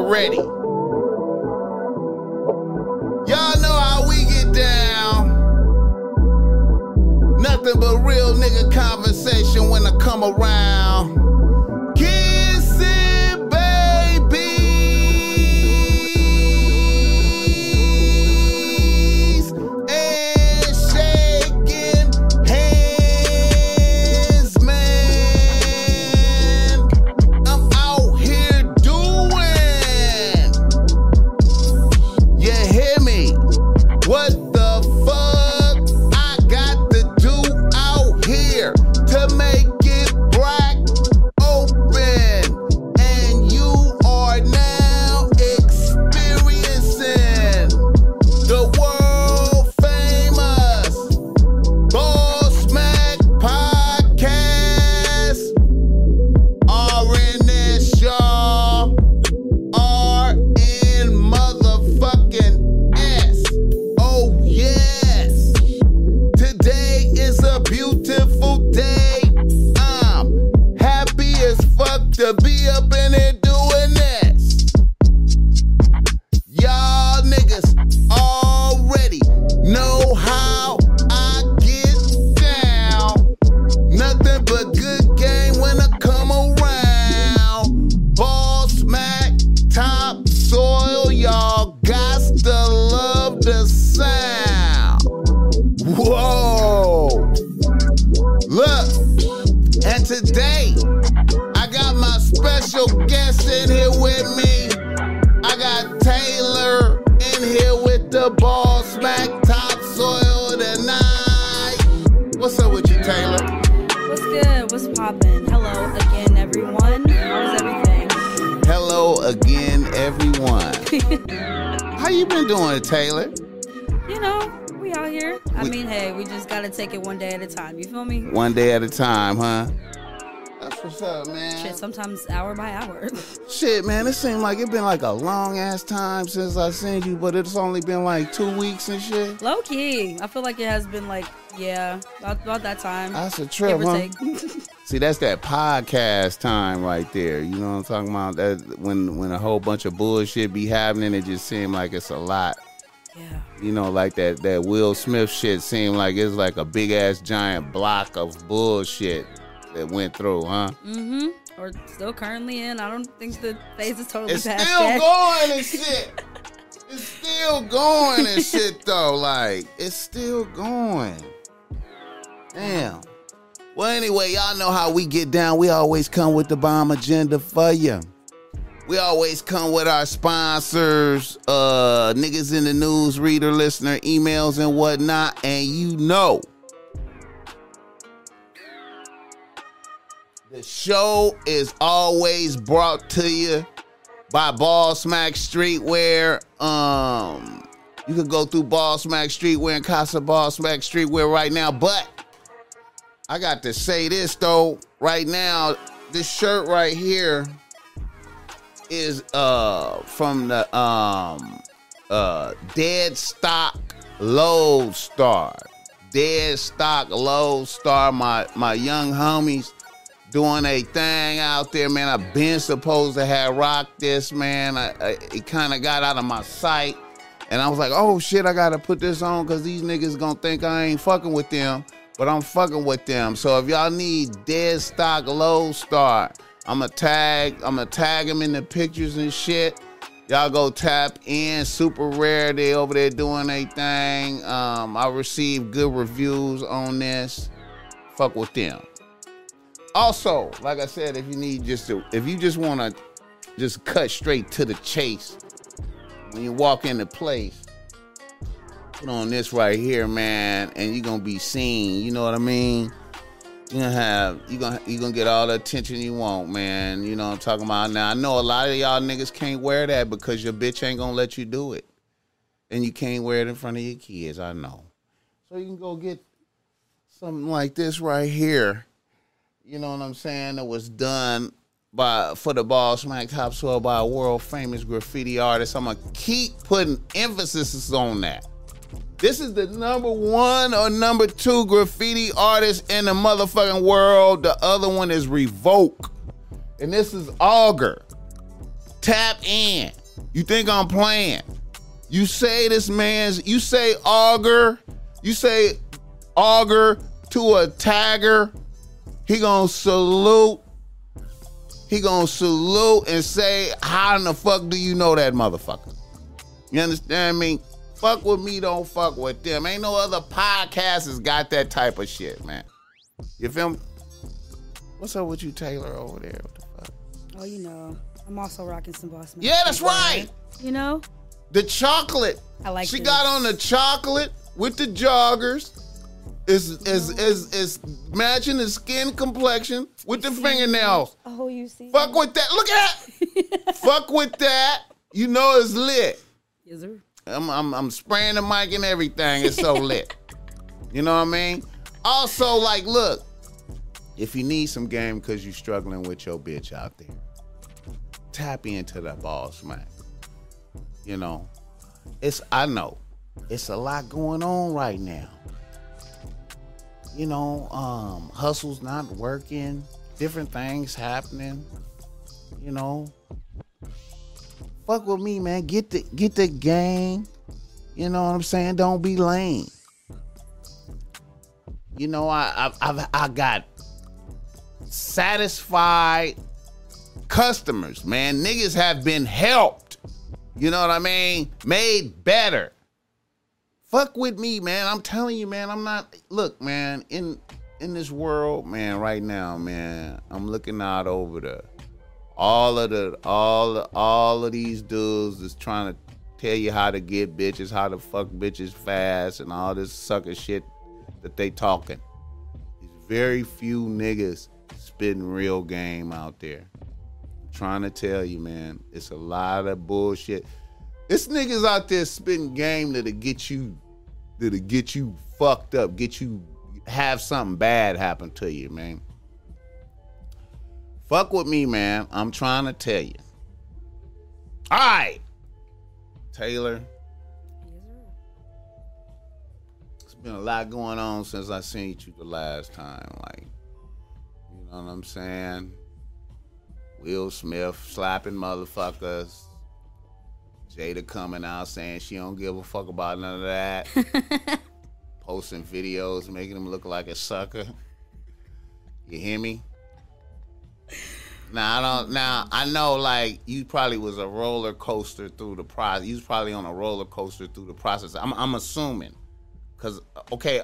already. Y'all know how we get down. Nothing but real nigga conversation when I come around. Time, huh? That's what's up, man. Shit, sometimes hour by hour. Shit, man, it seemed like it been like a long ass time since I seen you, but it's only been like two weeks and shit. Low key, I feel like it has been like, yeah, about, about that time. That's a trip, huh? See, that's that podcast time right there. You know what I'm talking about? That when when a whole bunch of bullshit be happening, it just seem like it's a lot. Yeah. You know, like that that Will Smith shit seemed like it's like a big ass giant block of bullshit that went through, huh? Mm-hmm. Or still currently in. I don't think the phase is totally It's past still going and shit. It's still going and shit though. Like it's still going. Damn. Well, anyway, y'all know how we get down. We always come with the bomb agenda for you. We always come with our sponsors, uh, niggas in the news, reader, listener, emails, and whatnot. And you know, the show is always brought to you by Ball Smack Streetwear. Um, you can go through Ball Smack Streetwear and Casa Ball Smack Streetwear right now. But I got to say this though, right now, this shirt right here is uh from the um uh Dead Stock Low Star. Dead Stock Low Star, my my young homies doing a thing out there, man. I've been supposed to have rocked this, man. I, I, it kind of got out of my sight. And I was like, oh shit, I gotta put this on because these niggas gonna think I ain't fucking with them. But I'm fucking with them. So if y'all need dead stock low star, I'ma tag, I'ma tag them in the pictures and shit. Y'all go tap in. Super rare. They over there doing a thing. Um, I received good reviews on this. Fuck with them. Also, like I said, if you need just to, if you just want to just cut straight to the chase when you walk into place, put on this right here, man, and you're gonna be seen. You know what I mean? You're gonna have you gonna you gonna get all the attention you want, man. You know what I'm talking about. Now I know a lot of y'all niggas can't wear that because your bitch ain't gonna let you do it. And you can't wear it in front of your kids, I know. So you can go get something like this right here you know what I'm saying, that was done by for the ball smack topsoil by a world famous graffiti artist. I'm gonna keep putting emphasis on that. This is the number one or number two graffiti artist in the motherfucking world. The other one is Revok. And this is Auger. Tap in. You think I'm playing? You say this man's. You say auger. You say auger to a tagger. He gonna salute. He gonna salute and say, "How in the fuck do you know that motherfucker?" You understand me? Fuck with me, don't fuck with them. Ain't no other podcast has got that type of shit, man. You feel me? What's up with you, Taylor, over there? What the fuck? Oh, you know, I'm also rocking some Boss. Yeah, that's right. You know, The chocolate. I like She this. got on the chocolate with the joggers. Is is is is matching the skin complexion with the fingernails. oh, you see. Fuck with that. Look at that. Fuck with that. You know it's lit. Yes, sir. I'm, I'm I'm spraying the mic and everything. It's so lit. You know what I mean? Also, like, look, if you need some game because you're struggling with your bitch out there, tap into that ball smack. You know, it's I know it's a lot going on right now. You know, um, hustle's not working, different things happening. You know, fuck with me, man. Get the get the game. You know what I'm saying? Don't be lame. You know, I I I've, I got satisfied customers, man. Niggas have been helped. You know what I mean? Made better. Fuck with me, man. I'm telling you, man. I'm not. Look, man. In in this world, man. Right now, man. I'm looking out over the all of the all all of these dudes is trying to tell you how to get bitches, how to fuck bitches fast, and all this sucker shit that they talking. There's very few niggas spitting real game out there. trying to tell you, man, it's a lot of bullshit. It's niggas out there spitting game that'll get you that'll get you fucked up, get you have something bad happen to you, man. Fuck with me, man. I'm trying to tell you. All right. Taylor, it's been a lot going on since I seen you the last time. Like, you know what I'm saying? Will Smith slapping motherfuckers. Jada coming out saying she don't give a fuck about none of that. Posting videos, making him look like a sucker. You hear me? Now I don't. Now I know, like you probably was a roller coaster through the process. You was probably on a roller coaster through the process. I'm, I'm assuming, cause okay,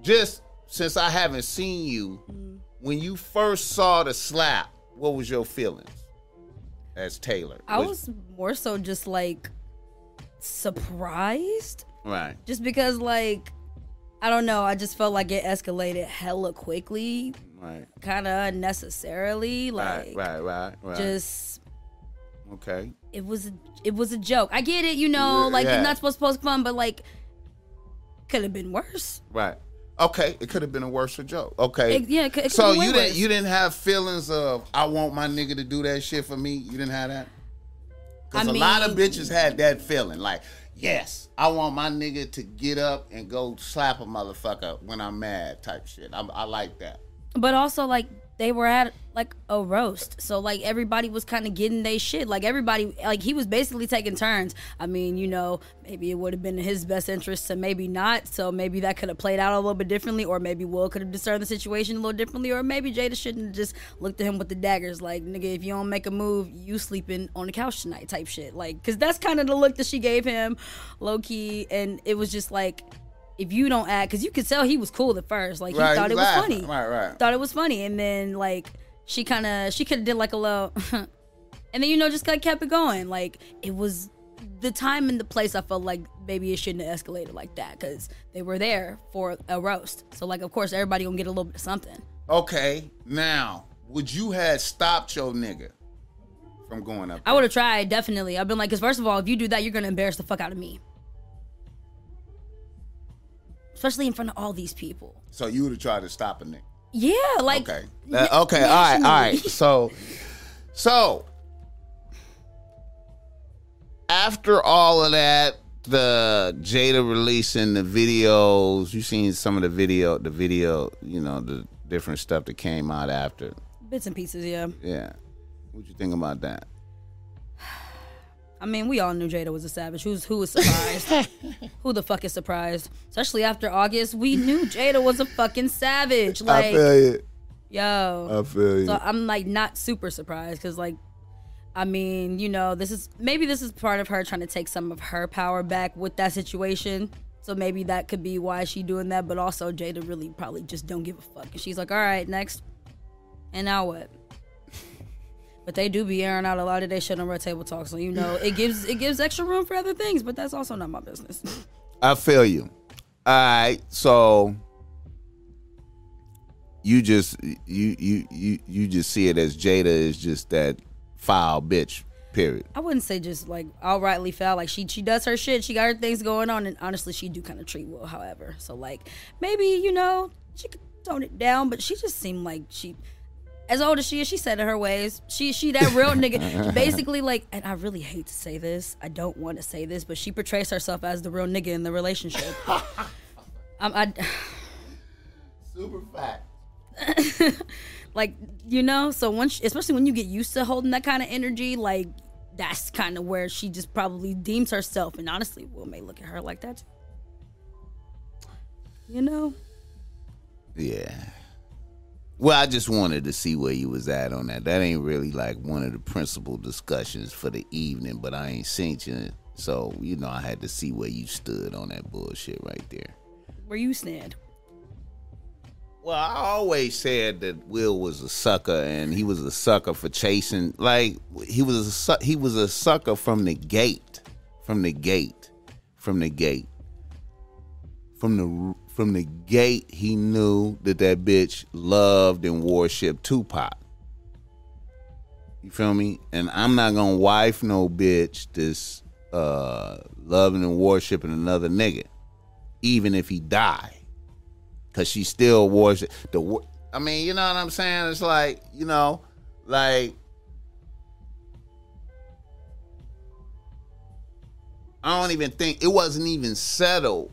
just since I haven't seen you, mm-hmm. when you first saw the slap, what was your feelings as Taylor? I was more so just like surprised, right. just because like I don't know. I just felt like it escalated hella quickly, Right. kind of unnecessarily. Like Right. Right. Right. Right. just okay. it was a, it was a joke. I get it, you know, like Yeah. it's not supposed to post fun, but like could have been worse. Right. Okay. It could have been a worse joke. Okay. It- yeah, it so you didn't you didn't have feelings of I want my nigga to do that shit for me. You didn't have that. Because a lot of bitches had that feeling. Like, yes, I want my nigga to get up and go slap a motherfucker when I'm mad. Type shit. I, I like that. But also like they were at like a roast. So like everybody was kind of getting their shit. Like everybody like he was basically taking turns. I mean, you know, maybe it would have been in his best interest to maybe not. So maybe that could have played out a little bit differently or maybe Will could have discerned the situation a little differently or maybe Jada shouldn't have just looked at him with the daggers like, nigga, if you don't make a move, you sleeping on the couch tonight type shit. Like cuz that's kind of the look that she gave him low key and it was just like if you don't act, because you could tell he was cool at first, like he Right, thought he it was laughing. funny, Right, right. thought it was funny, and then like she kind of she could have did like a little, and then you know just like kept it going. Like it was the time and the place. I felt like maybe it shouldn't have escalated like that because they were there for a roast. So like of course everybody gonna get a little bit of something. Okay. Now, would you have stopped your nigga from going up? I would have tried definitely. I've been like, because first of all, if you do that, you're gonna embarrass the fuck out of me, especially in front of all these people. So you would have tried to stop a nigga. Yeah, like Okay. Uh, okay. All right. All right. So, so after all of that, the Jada releasing the videos, you seen some of the video, the video, you know, the different stuff that came out after. bits and pieces. Yeah. Yeah. What you think about that? I mean, we all knew Jada was a savage. Who's who was surprised? who the fuck is surprised? Especially after August, we knew Jada was a fucking savage. Like, I feel you. yo, I feel you. so I'm like not super surprised because like, I mean, you know, this is maybe this is part of her trying to take some of her power back with that situation. So maybe that could be why she doing that. But also, Jada really probably just don't give a fuck. And she's like, all right, next. And now what? But they do be airing out a lot of their shit on Red Table Talk, so you know it gives it gives extra room for other things. But that's also not my business. I feel you. All right, so you just you you you you just see it as Jada is just that foul bitch. Period. I wouldn't say just like outrightly foul. Like she she does her shit. She got her things going on, and honestly, she do kind of treat Will. However, so like maybe you know she could tone it down, but she just seemed like she. As old as she is, she said in her ways. She she that real nigga. Basically, like, and I really hate to say this. I don't want to say this, but she portrays herself as the real nigga in the relationship. um, I, Super fat. like you know so once especially when you get used to holding that kind of energy like that's kind of where she just probably deems herself and honestly will may look at her like that too you know Yeah. Well, I just wanted to see where you was at on that. That ain't really like one of the principal discussions for the evening, but I ain't seen you. So, you know, I had to see where you stood on that bullshit right there. where you stand Well, I always said that Will was a sucker, and he was a sucker for chasing. Like he was a su- he was a sucker from the gate, from the gate, from the gate, from the from the gate. He knew that that bitch loved and worshipped Tupac. You feel me? And I'm not gonna wife no bitch that's uh, loving and worshiping another nigga, even if he die because she still worship the. I mean, you know what I'm saying? It's like you know, like I don't even think it wasn't even settled.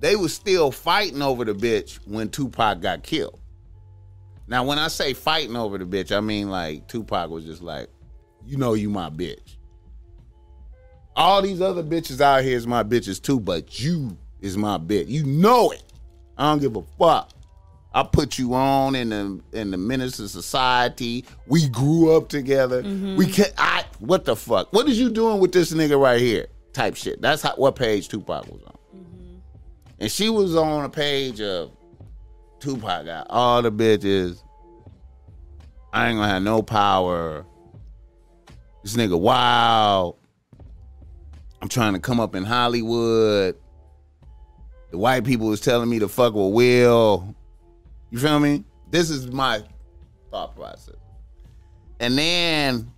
They was still fighting over the bitch when Tupac got killed. Now, when I say fighting over the bitch, I mean like Tupac was just like, you know, you my bitch. All these other bitches out here is my bitches too, but you is my bitch. You know it. I don't give a fuck. I put you on in the in the Minister Society. We grew up together. Mm-hmm. We can I what the fuck? What is you doing with this nigga right here? Type shit. That's how what page Tupac was on. And she was on a page of Tupac got all the bitches. I ain't gonna have no power. This nigga wild. I'm trying to come up in Hollywood. The white people was telling me to fuck with Will. You feel me? This is my thought process. And then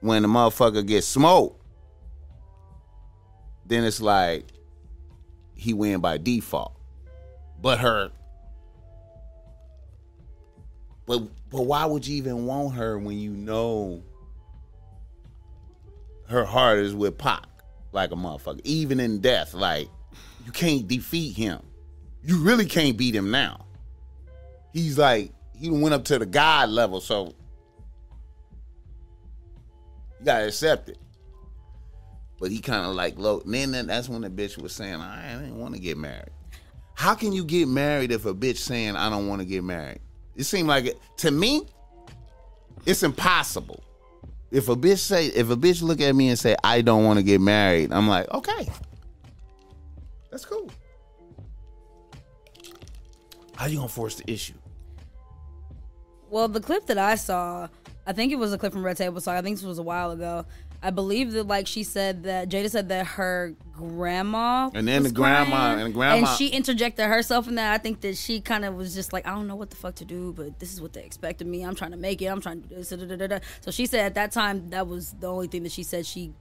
when the motherfucker gets smoked, then it's like he win by default. But her but but why would you even want her when you know her heart is with Pac like a motherfucker? Even in death, like you can't defeat him. You really can't beat him now. He's like he went up to the God level, so you gotta accept it. But he kind of like low. And then that's when the bitch was saying, "I didn't want to get married." How can you get married if a bitch saying, "I don't want to get married"? It seemed like it to me. It's impossible. If a bitch say, if a bitch look at me and say, "I don't want to get married," I'm like, okay, that's cool. How you gonna force the issue? Well, the clip that I saw, I think it was a clip from Red Table Talk. I think this was a while ago. I believe that, like she said that Jada said that her grandma And then the grandma- crying, and grandma- and she interjected herself in that. I think that she kind of was just like, I don't know what the fuck to do, but this is what they expect of me. I'm trying to make it. I'm trying to do this. Da, da, da, da. So she said at that time that was the only thing that she said she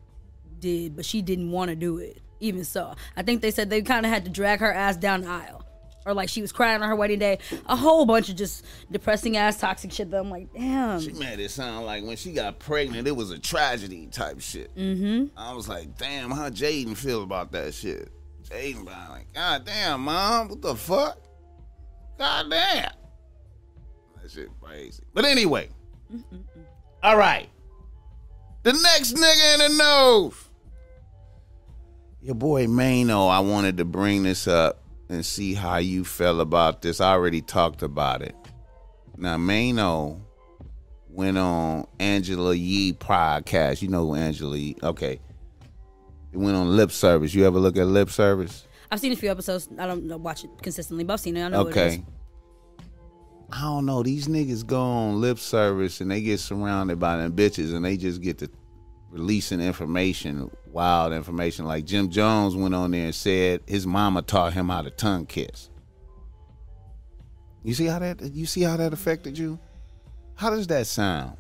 did, but she didn't want to do it. Even so, I think they said they kind of had to drag her ass down the aisle. Or like she was crying on her wedding day, a whole bunch of just depressing ass toxic shit. That I'm like, damn. She made it sound like when she got pregnant, it was a tragedy type shit. Mm-hmm. I was like, damn, how Jaden feel about that shit? Jaden like, God damn, mom, what the fuck? God damn. That shit crazy. But anyway, all right. The next nigga in the nose. Your boy Maino, I wanted to bring this up and see how you felt about this. I already talked about it. Now, Maino went on Angela Yee podcast. You know who Angela Yee? Okay. It went on lip service. You ever look at lip service? I've seen a few episodes. I don't watch it consistently, but I've seen it. I know what it Okay. is. I don't know. These niggas go on lip service and they get surrounded by them bitches and they just get to releasing information, wild information. Like Jim Jones went on there and said his mama taught him how to tongue kiss. You see how that you see how that affected you? How does that sound?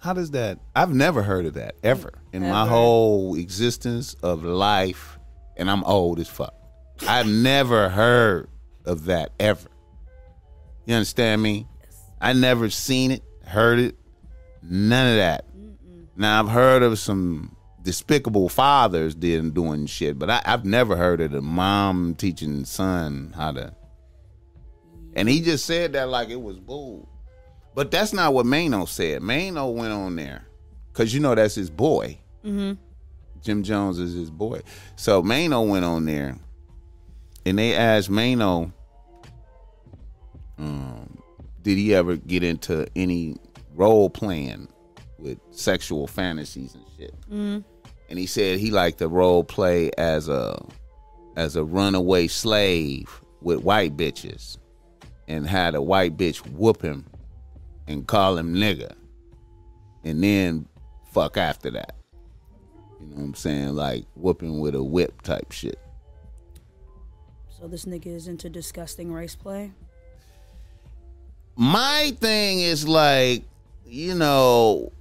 How does that I've never heard of that ever in my whole existence of life and I'm old as fuck. I've never heard of that ever. You understand me? Yes. I never seen it, heard it, none of that. Now I've heard of some despicable fathers did doing shit, but I, I've never heard of the mom teaching son how to. And he just said that like it was bull. But that's not what Maino said. Maino went on there because you know that's his boy. Jim Jones is his boy. So Maino went on there, and they asked Maino, um, did he ever get into any role playing with sexual fantasies and shit? Mm. And he said he liked to role play as a as a runaway slave with white bitches, and had a white bitch whoop him and call him nigga, and then fuck after that. You know what I'm saying? Like whooping with a whip type shit. So this nigga is into disgusting race play. my thing is like you know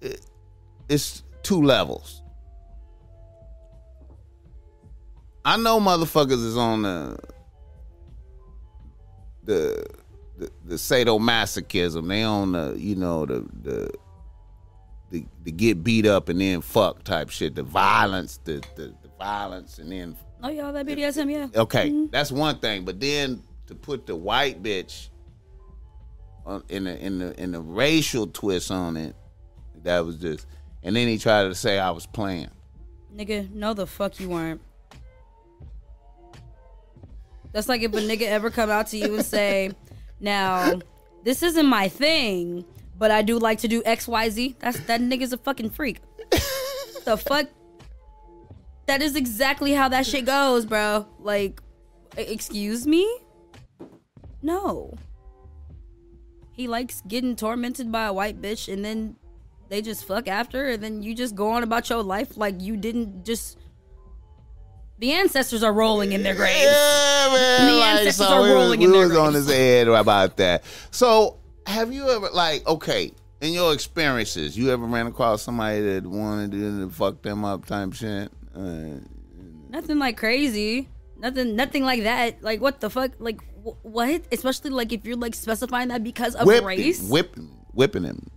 it- it's two levels i know motherfuckers is on the the the, the sadomasochism they on the you know the the the, the get beat up and then fuck type shit the violence the the, the violence and then Oh yeah, that BDSM, yeah. Okay, mm-hmm. that's one thing. But then to put the white bitch on, in the in the in the racial twist on it, that was just. And then he tried to say I was playing. Nigga, no the fuck you weren't. That's like if a nigga ever come out to you and say, now, this isn't my thing, but I do like to do XYZ. That's that nigga's a fucking freak. the fuck? That is exactly how that shit goes, bro. Like, excuse me? No. He likes getting tormented by a white bitch and then they just fuck after and then you just go on about your life like you didn't just the ancestors are rolling in their graves. Yeah, man. The like, ancestors so are we, rolling we in their was on his head about that. So, have you ever like okay in your experiences, you ever ran across somebody that wanted to fuck them up type shit? Uh, Nothing like crazy. Nothing nothing like that. Like what the fuck? Like wh- what? Especially like if you're like specifying that because of whipping, race. whipping, whipping him.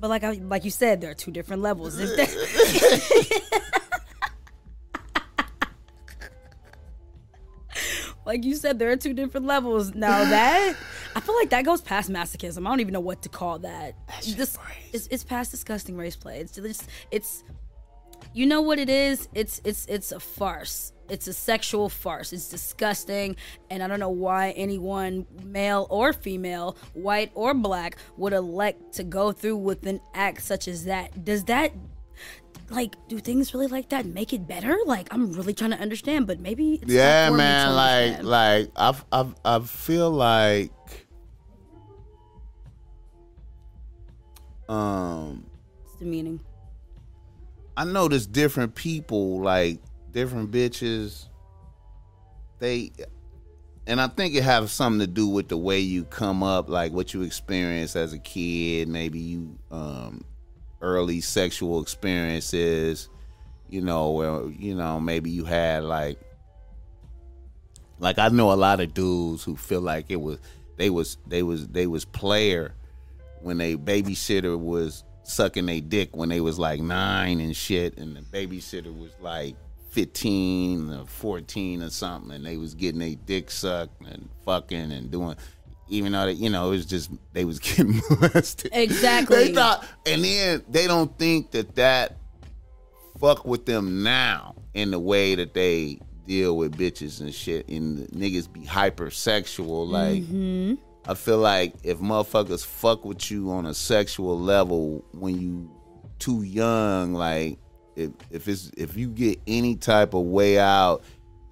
But like I, like you said, there are two different levels. Like you said, there are two different levels. Now that I feel like that goes past masochism. I don't even know what to call that. This it's, it's past disgusting race play. It's just it's you know what it is. It's it's it's a farce. It's a sexual farce. It's disgusting, and I don't know why anyone, male or female, white or black, would elect to go through with an act such as that. Does that, like, do things really like that make it better? Like, I'm really trying to understand, but maybe it's Yeah, man. Like, like I, I, I feel like, um, it's demeaning. I know there's different people, like different bitches. They, and I think it has something to do with the way you come up, like what you experience as a kid, maybe you, um, early sexual experiences, you know, where you know maybe you had like like I know a lot of dudes who feel like it was they was they was they was player when they babysitter was sucking their dick when they was like nine and shit, and the babysitter was like fifteen or fourteen or something, and they was getting their dick sucked and fucking and doing. even though they, you know it was just they was getting molested. Exactly. They thought, and then they don't think that that fuck with them now in the way that they deal with bitches and shit. And the niggas be hypersexual. Like Mm-hmm. I feel like if motherfuckers fuck with you on a sexual level when you too young, like if if it's if you get any type of way out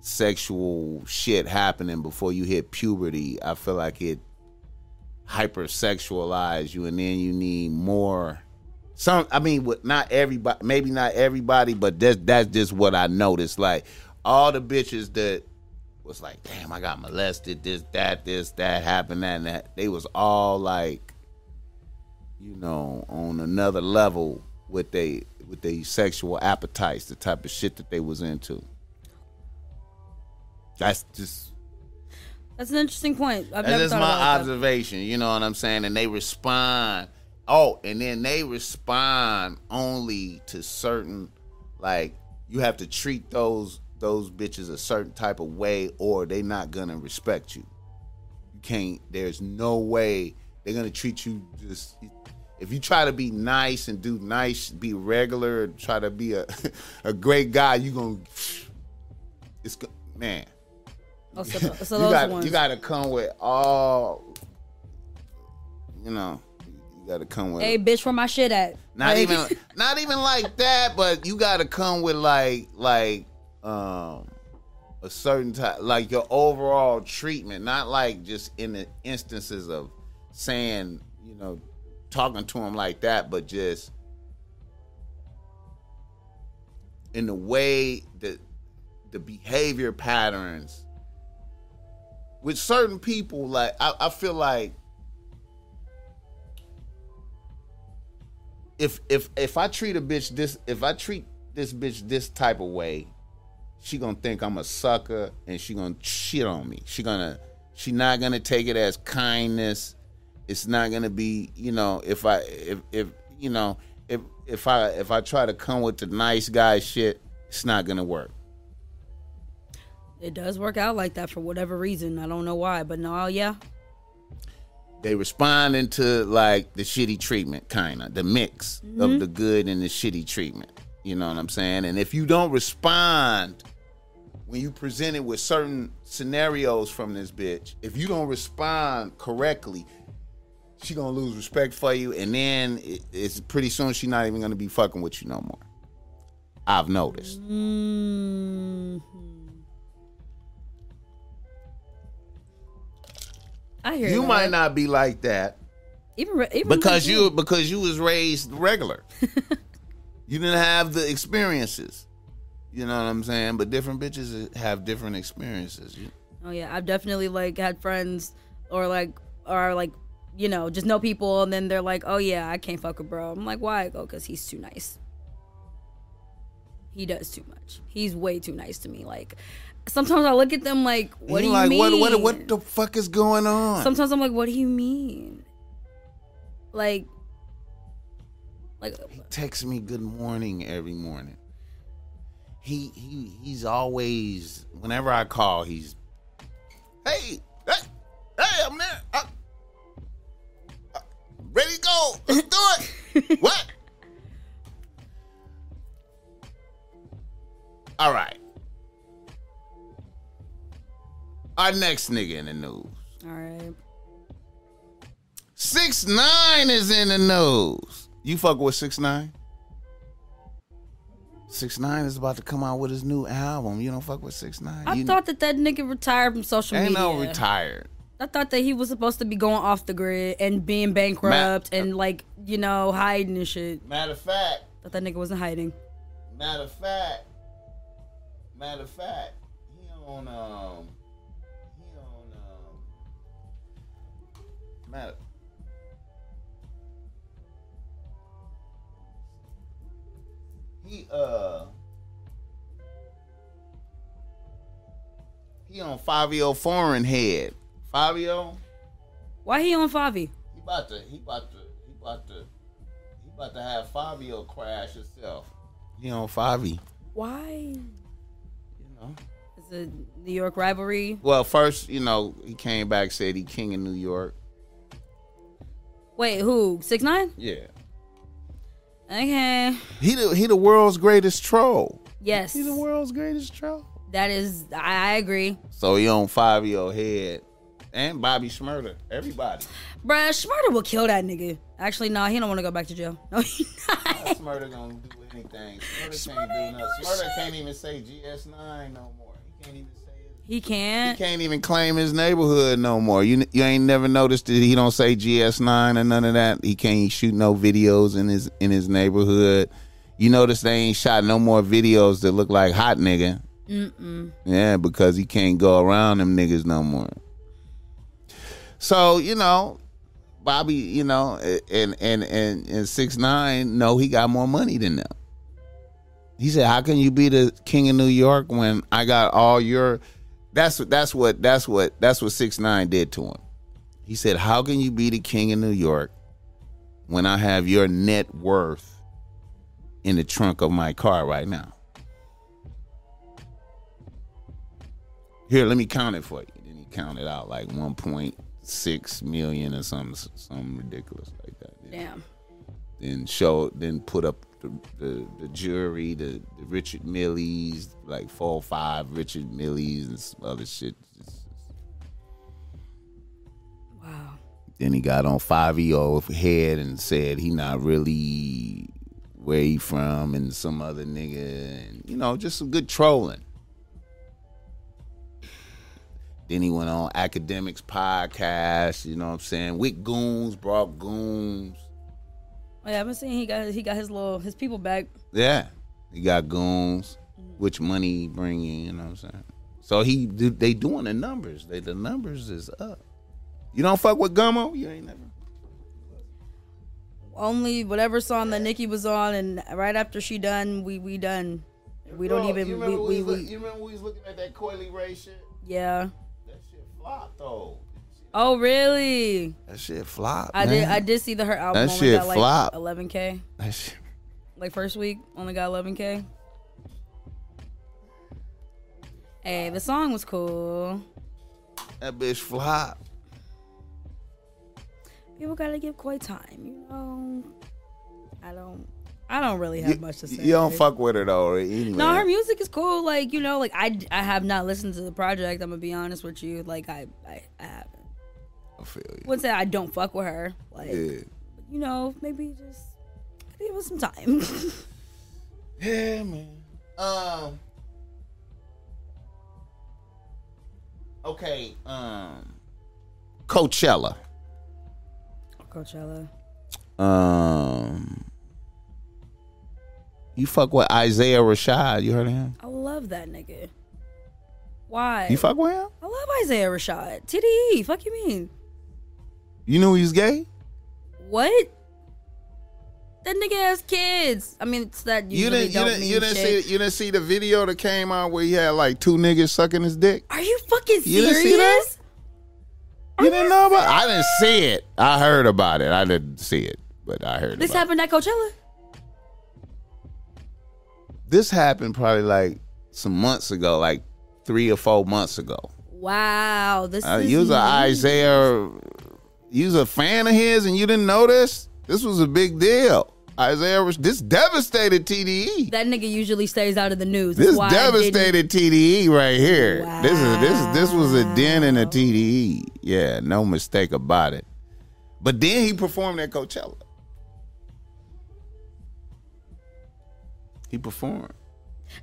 sexual shit happening before you hit puberty, I feel like it hypersexualize you and then you need more some I mean with not everybody maybe not everybody, but that's that's just what I noticed. Like all the bitches that was like, damn, I got molested, this, that, this, that happened, that, and that. They was all like, you know, on another level with they with their sexual appetites, the type of shit that they was into. That's just That's an interesting point. I've that's my about that. observation. You know what I'm saying? And they respond. Oh, and then they respond only to certain, like you have to treat those those bitches a certain type of way, or they not gonna respect you. You can't. There's no way they're gonna treat you just. If you try to be nice and do nice, be regular, try to be a a great guy, you gonna. It's man Oh, so, so you got you got to come with all. You know, you got to come with hey, bitch, where my shit at? not Like- even not even like that, but you got to come with like like um a certain type like your overall treatment, not like just in the instances of saying you know talking to him like that, but just in the way that the behavior patterns with certain people like I, I feel like if if if I treat a bitch this if I treat this bitch this type of way, she gonna think I'm a sucker and she gonna shit on me. She gonna she not gonna take it as kindness. It's not gonna be, you know, if I if if you know, if if I if I try to come with the nice guy shit, it's not gonna work. It does work out like that for whatever reason. I don't know why, but no, oh, yeah. they responding to like the shitty treatment kind of the mix of mm-hmm. the good and the shitty treatment you know what i'm saying and if you don't respond when you presented with certain scenarios from this bitch if you don't respond correctly she gonna lose respect for you and then it, it's pretty soon she not even gonna be fucking with you no more i've noticed Mm-hmm. I hear you that. might not be like that even re- even because you because you was raised regular. you didn't have the experiences. You know what I'm saying? But different bitches have different experiences. Oh yeah, I've definitely like had friends or like or like you know just know people and then they're like, oh yeah, I can't fuck with bro. I'm like, why? I go because he's too nice. He does too much. He's way too nice to me. Like sometimes I look at them like, what do you like, mean? What, what what the fuck is going on? Sometimes I'm like, what do you mean? Like, like he texts me good morning every morning. He he he's always whenever I call, he's hey hey hey I'm there. Uh, ready to go. Let's do it. what? All right. Our next nigga in the news. all right. Six nine is in the news. You fuck with six nine? Six nine is about to come out with his new album. You don't fuck with six nine. I you thought that that nigga retired from social ain't media. Ain't no retired. I thought that he was supposed to be going off the grid and being bankrupt and like you know hiding and shit. Matter of fact, Thought that nigga wasn't hiding. matter of fact, matter of fact, he on um, he on um, matter. He uh. He on Fivio Foreign Head. Fivio, Why he on Favi? he about to, he about to, he about to, he about to have Fivio crash himself. He on Favi, Why? you know. It's a New York rivalry. Well, first, you know, he came back said he king of New York. Wait, who? Six nine? Yeah. Okay. He the he the world's greatest troll. Yes. He the world's greatest troll. That is, I, I agree. So he on five year old head. And Bobby Shmurda. Everybody. Bruh, Schmurder will kill that nigga. Actually, no, he don't want to go back to jail. No, he not. Gonna do anything. Shmurda can't do nothing. Shmurda can't even say GS9 no more. He can't even say it. He He can't. He can't even claim his neighborhood no more. You you ain't never noticed that he don't say GS9 or none of that. He can't shoot no videos in his in his neighborhood. You notice they ain't shot no more videos that look like hot nigga. Mm-mm. Yeah, because he can't go around them niggas no more. So you know, Bobby, you know, and and and and six nine, no, he got more money than them. He said, "How can you be the king of New York when I got all your?" That's what that's what that's what that's what six nine did to him. He said, "How can you be the king of New York when I have your net worth in the trunk of my car right now?" Here, let me count it for you. Then he counted out like one point six million or something, something ridiculous like that. Damn. Then show, then put up the the, the jury, the, the Richard Milles, like four or five Richard Milles and some other shit. Wow. Then he got on Fivio head and said he not really where he from and some other nigga and you know just some good trolling. Then he went on Akademiks podcast, you know what I'm saying? With goons, brought goons. Oh, yeah, I've been seeing he got he got his little his people back. Yeah, he got goons. Which money he bring in? You know what I'm saying? So he they doing the numbers. They the numbers is up. You don't fuck with Gummo. You ain't never. Only whatever song that Nicki was on, and right after she done, we we done. We don't even You we, remember, we, we, we, you remember we was looking at that Coi Leray shit? yeah. That shit flopped though. Oh really? That shit flopped. I did. I did see the her album That only shit got like flop. 11k. That shit. Like first week only got 11k. Hey, the song was cool. That bitch flopped. People gotta give Coi time, you know. I don't. I don't really have You, much to say. you don't fuck with her though. Anyway. No, her music is cool. Like you know, like I, I have not listened to the project. I'm gonna be honest with you. Like I, I, I haven't. I feel you. Wouldn't say I don't fuck with her. Like Yeah. you know, maybe just give us some time. Yeah, man. Um. Okay. Um. Coachella. Coachella. Um. You fuck with Isaiah Rashad. You heard of him? I love that nigga. Why? You fuck with him? I love Isaiah Rashad. TDE. Fuck you mean? You knew he was gay? What? That nigga has kids. I mean, it's that You didn't. You didn't. You didn't shit. see. You didn't see the video that came out where he had like two niggas sucking his dick. Are you fucking You serious? didn't see that? You didn't know about? I didn't see it. I heard about it. I didn't see it, but I heard. This happened at Coachella. This happened probably like some months ago, like three or four months ago. Wow, this Uh, is you was a. Isaiah. You was a fan of his, and you didn't know this. This was a big deal. Isaiah, was- this devastated TDE. That nigga usually stays out of the news. This devastated TDE right here. This is this this was a den in a TDE. Yeah, no mistake about it. But then he performed at Coachella. He performed.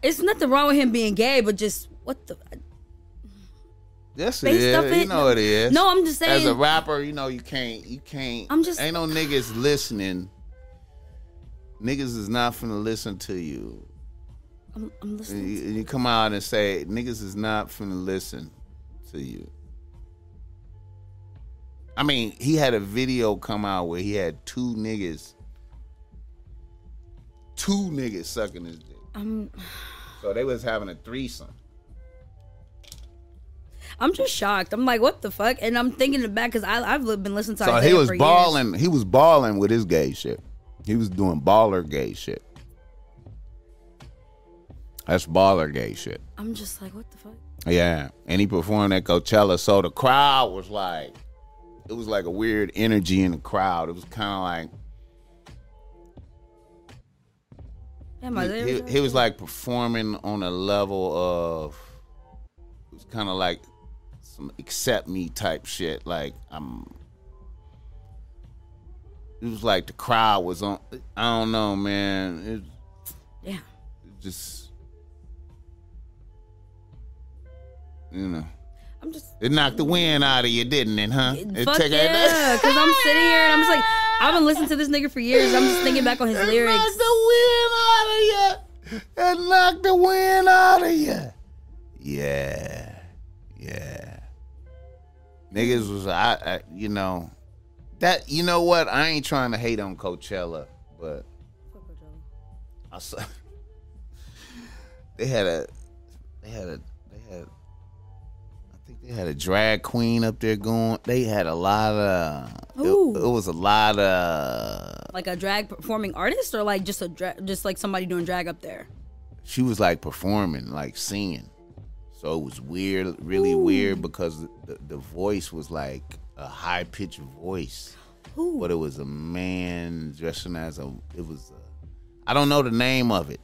It's nothing wrong with him being gay, but just what the Yes, it Based You know it is. No, I'm just saying. As a rapper, you know you can't. You can't. I'm just- ain't no niggas listening. Niggas is not finna listen to you. I'm, I'm And listening. you, and you come out and say niggas is not finna listen to you. I mean, he had a video come out where he had two niggas, two niggas sucking his dick. I'm, So they was having a threesome. I'm just shocked. I'm like, what the fuck? And I'm thinking it back because I've been listening to. So Isaiah he was years. balling. He was balling with his gay shit. He was doing baller gay shit. That's baller gay shit. I'm just like, what the fuck? Yeah, and he performed at Coachella, so the crowd was like, it was like a weird energy in the crowd. It was kind of like he, he was like performing on a level of it was kind of like some accept me type shit like i'm it was like the crowd was on i don't know man. It, yeah. it just you know. I'm just it knocked the wind out of you didn't it huh? It fuck took- yeah, because I'm sitting here and I'm just like, I've been listening to this nigga for years. I'm just thinking back on his It lyrics. knocked the wind out of you. It knocked the wind out of you. Yeah, yeah. Niggas was I, I, you know, that you know what? I ain't trying to hate on Coachella, but I saw they had a, they had a, they had a drag queen up there going. They had a lot of. It, Ooh. it was a lot of. Like a drag performing artist, or like just a dra- just like somebody doing drag up there. she was like performing, like singing. So it was weird, really weird because the, the voice was like a high pitched voice, Ooh. but it was a man dressing as a. It was. A, I don't know the name of it.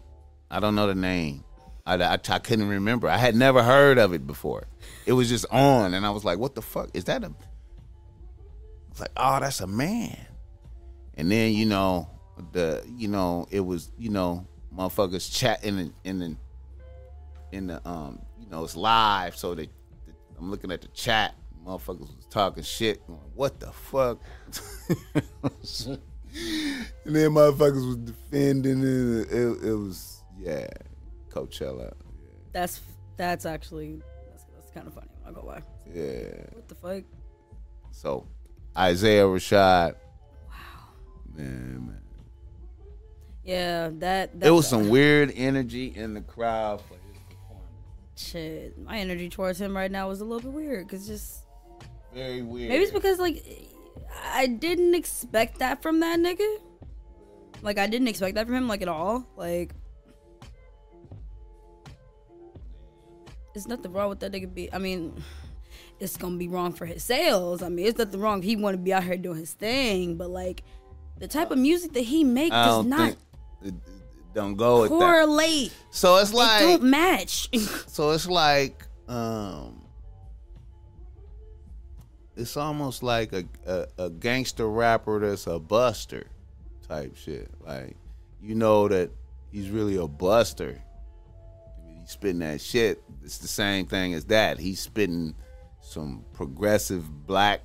I don't know the name. I, I, I couldn't remember. I had never heard of it before. It was just on, and I was like, "What the fuck is that?" A? It's like, "Oh, that's a man." And then you know the you know it was you know motherfuckers chatting in in the in the um you know it's live so they I'm looking at the chat motherfuckers was talking shit going, what the fuck and then motherfuckers was defending it it, it was yeah Coachella That's that's actually kind of funny. I'm not gonna lie. yeah What the fuck? so Isaiah Rashad wow man, man. Yeah, that. There was some weird energy in the crowd for his performance shit. My energy towards him right now was a little bit weird because just very weird maybe it's because like I didn't expect that from that nigga. Like I didn't expect that from him like at all. Like. There's nothing wrong with that nigga be I mean it's gonna be wrong for his sales. I mean, it's nothing wrong he want to be out here doing his thing, but like the type of music that he make I does not it, it don't go with that. correlate. So it's It like don't match. so it's like um it's almost like a, a, a gangster rapper that's a buster type shit. Like you know that he's really a buster. Spitting that shit. It's the same thing as that. He's spitting some progressive black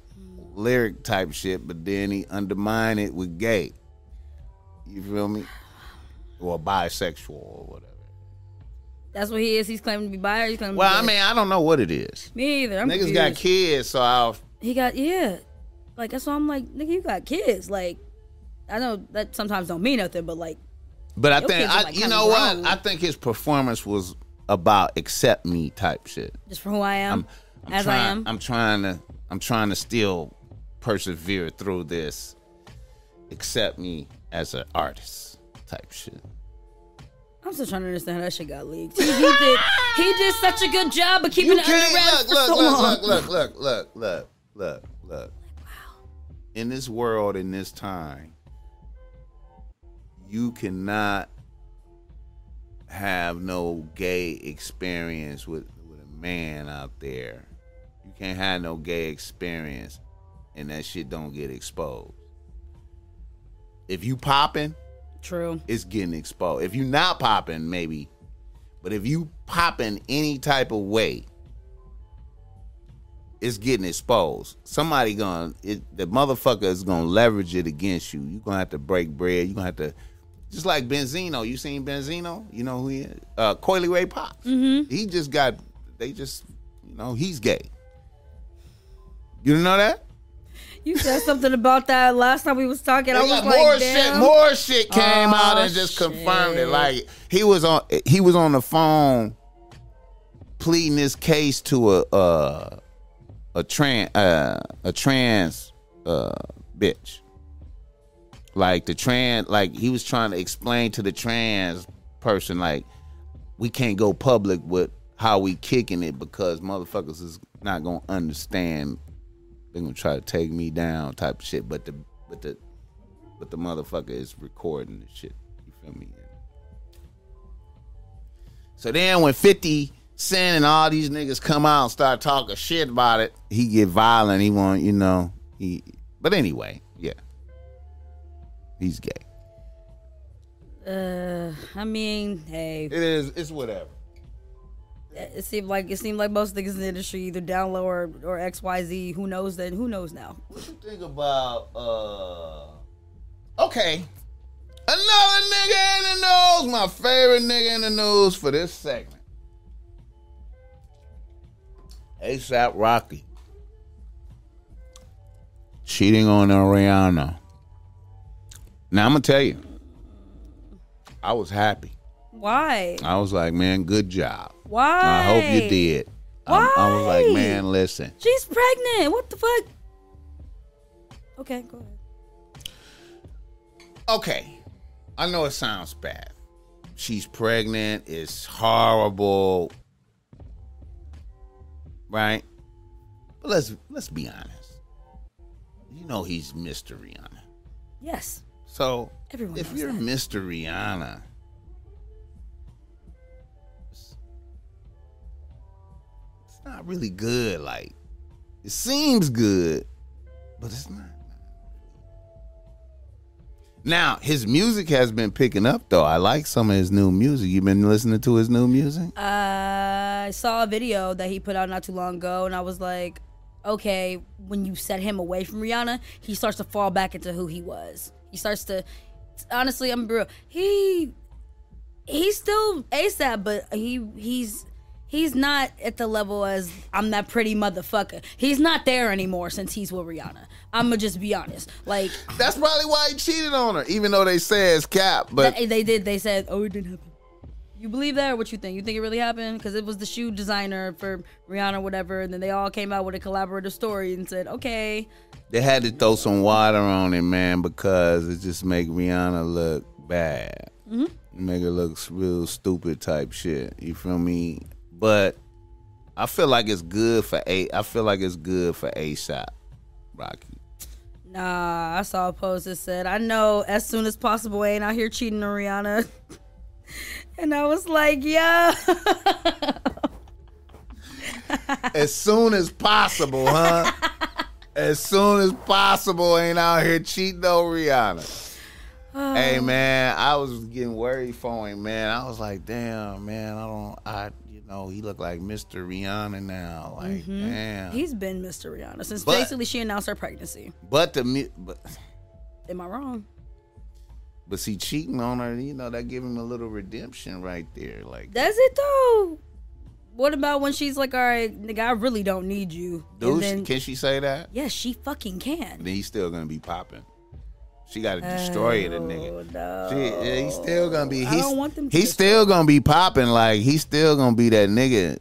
lyric type shit, but then he undermine it with gay. You feel me? Or bisexual or whatever. That's what he is. He's claiming to be bi. or He's claiming to Well, I mean, I don't know what it is. me either. I'm Niggas got kids, so I'll. He got yeah. Like that's why I'm like, nigga, you got kids. Like, I know that sometimes don't mean nothing, but like, But I think I, like, you know what? I think his performance was about accept me type shit. just for who I am, I'm as trying, I am. I'm trying to. I'm trying to still persevere through this. Accept me as an artist type shit. I'm still trying to understand how that shit got leaked. He, did. He did such a good job of keeping You it under wraps look, for look, so look, long. look, look, look, look, look, look, look. In this world, in this time, you cannot have no gay experience with, with a man out there. You can't have no gay experience and that shit don't get exposed. If you popping, True. it's getting exposed. If you not popping, maybe. But if you popping any type of way, it's getting exposed. Somebody gonna it, the motherfucker is gonna leverage it against you. You're gonna have to break bread. You're gonna have to just like Benzino. You seen Benzino? You know who he is? Uh Coi Leray Pops. Mm-hmm. He just got they just you know, he's gay. You didn't know that? You said something about that last time we was talking. I was like, more damn. shit. More shit came Oh, out and just confirmed it. Like he was on, he was on the phone pleading this case to a uh, a trans uh, a trans uh, bitch. Like the trans, like he was trying to explain to the trans person, like we can't go public with how we kicking it because motherfuckers is not gonna understand. They're gonna try to take me down, type of shit. But the but the but the motherfucker is recording the shit. You feel me? So then when 50 Cent and all these niggas come out and start talking shit about it, he get violent. He want, you know, he but anyway. He's gay. Uh, I mean, hey, It is it's whatever. it seemed like it seemed like most niggas in the industry either down low or or X Y Z. Who knows? Then who knows now? What you think about uh Okay. Another nigga in the news, my favorite nigga in the news for this segment. ASAP Rocky. Cheating on Rihanna. Now I'm gonna tell you. I was happy. Why? I was like, man, good job. Why? I hope you did. I, I was like, man, listen. She's pregnant. What the fuck? Okay, go ahead. okay, I know it sounds bad. She's pregnant. It's horrible, right? But let's let's be honest. You know he's Mr. Rihanna. Yes. So Everyone if you're that. Mr. Rihanna, it's, it's not really good. Like it seems good, but it's not. Now his music has been picking up though. I like some of his new music. You've been listening to his new music? Uh, I saw a video that he put out not too long ago, and I was like, okay, when you set him away from Rihanna, he starts to fall back into who he was. He starts to, honestly, I'm real. He, he's still ASAP, but he he's he's not at the level as I'm that pretty motherfucker. He's not there anymore since he's with Rihanna. I'ma just be honest. Like That's probably why he cheated on her, even though they say it's cap. But they, they did. They said, "Oh, it didn't happen." You believe that, or what you think? You think it really happened? Because it was the shoe designer for Rihanna, or whatever, and then they all came out with a collaborative story and said, "Okay, They had to throw some water on it, man, because it just make Rihanna look bad. Mm-hmm. Make her look real stupid type shit. You feel me? But I feel like it's good for a. I feel like it's good for ASAP, Rocky. nah." I saw a post that said, "I know as soon as possible ain't out here cheating on Rihanna," and I was like, "Yeah." as soon as possible, huh? as soon as possible, ain't out here cheating on Rihanna. hey man, I was getting worried for him, man. I was like, damn, man, I don't, I, you know, he look like Mr. Rihanna now, like, mm-hmm. damn. He's been Mr. Rihanna since But- basically she announced her pregnancy. but the, but, Am I wrong? But see, cheating on her, you know, that give him a little redemption right there, like. Does it though? What about when she's like, "All right, nigga, I really don't need you," Dude, and then can she say that? yes, she fucking can. Then he's still gonna be popping. She got to destroy the nigga. Oh, no. She, yeah, he's still gonna be. I don't want them to He's still gonna be popping. Like he's still gonna be that nigga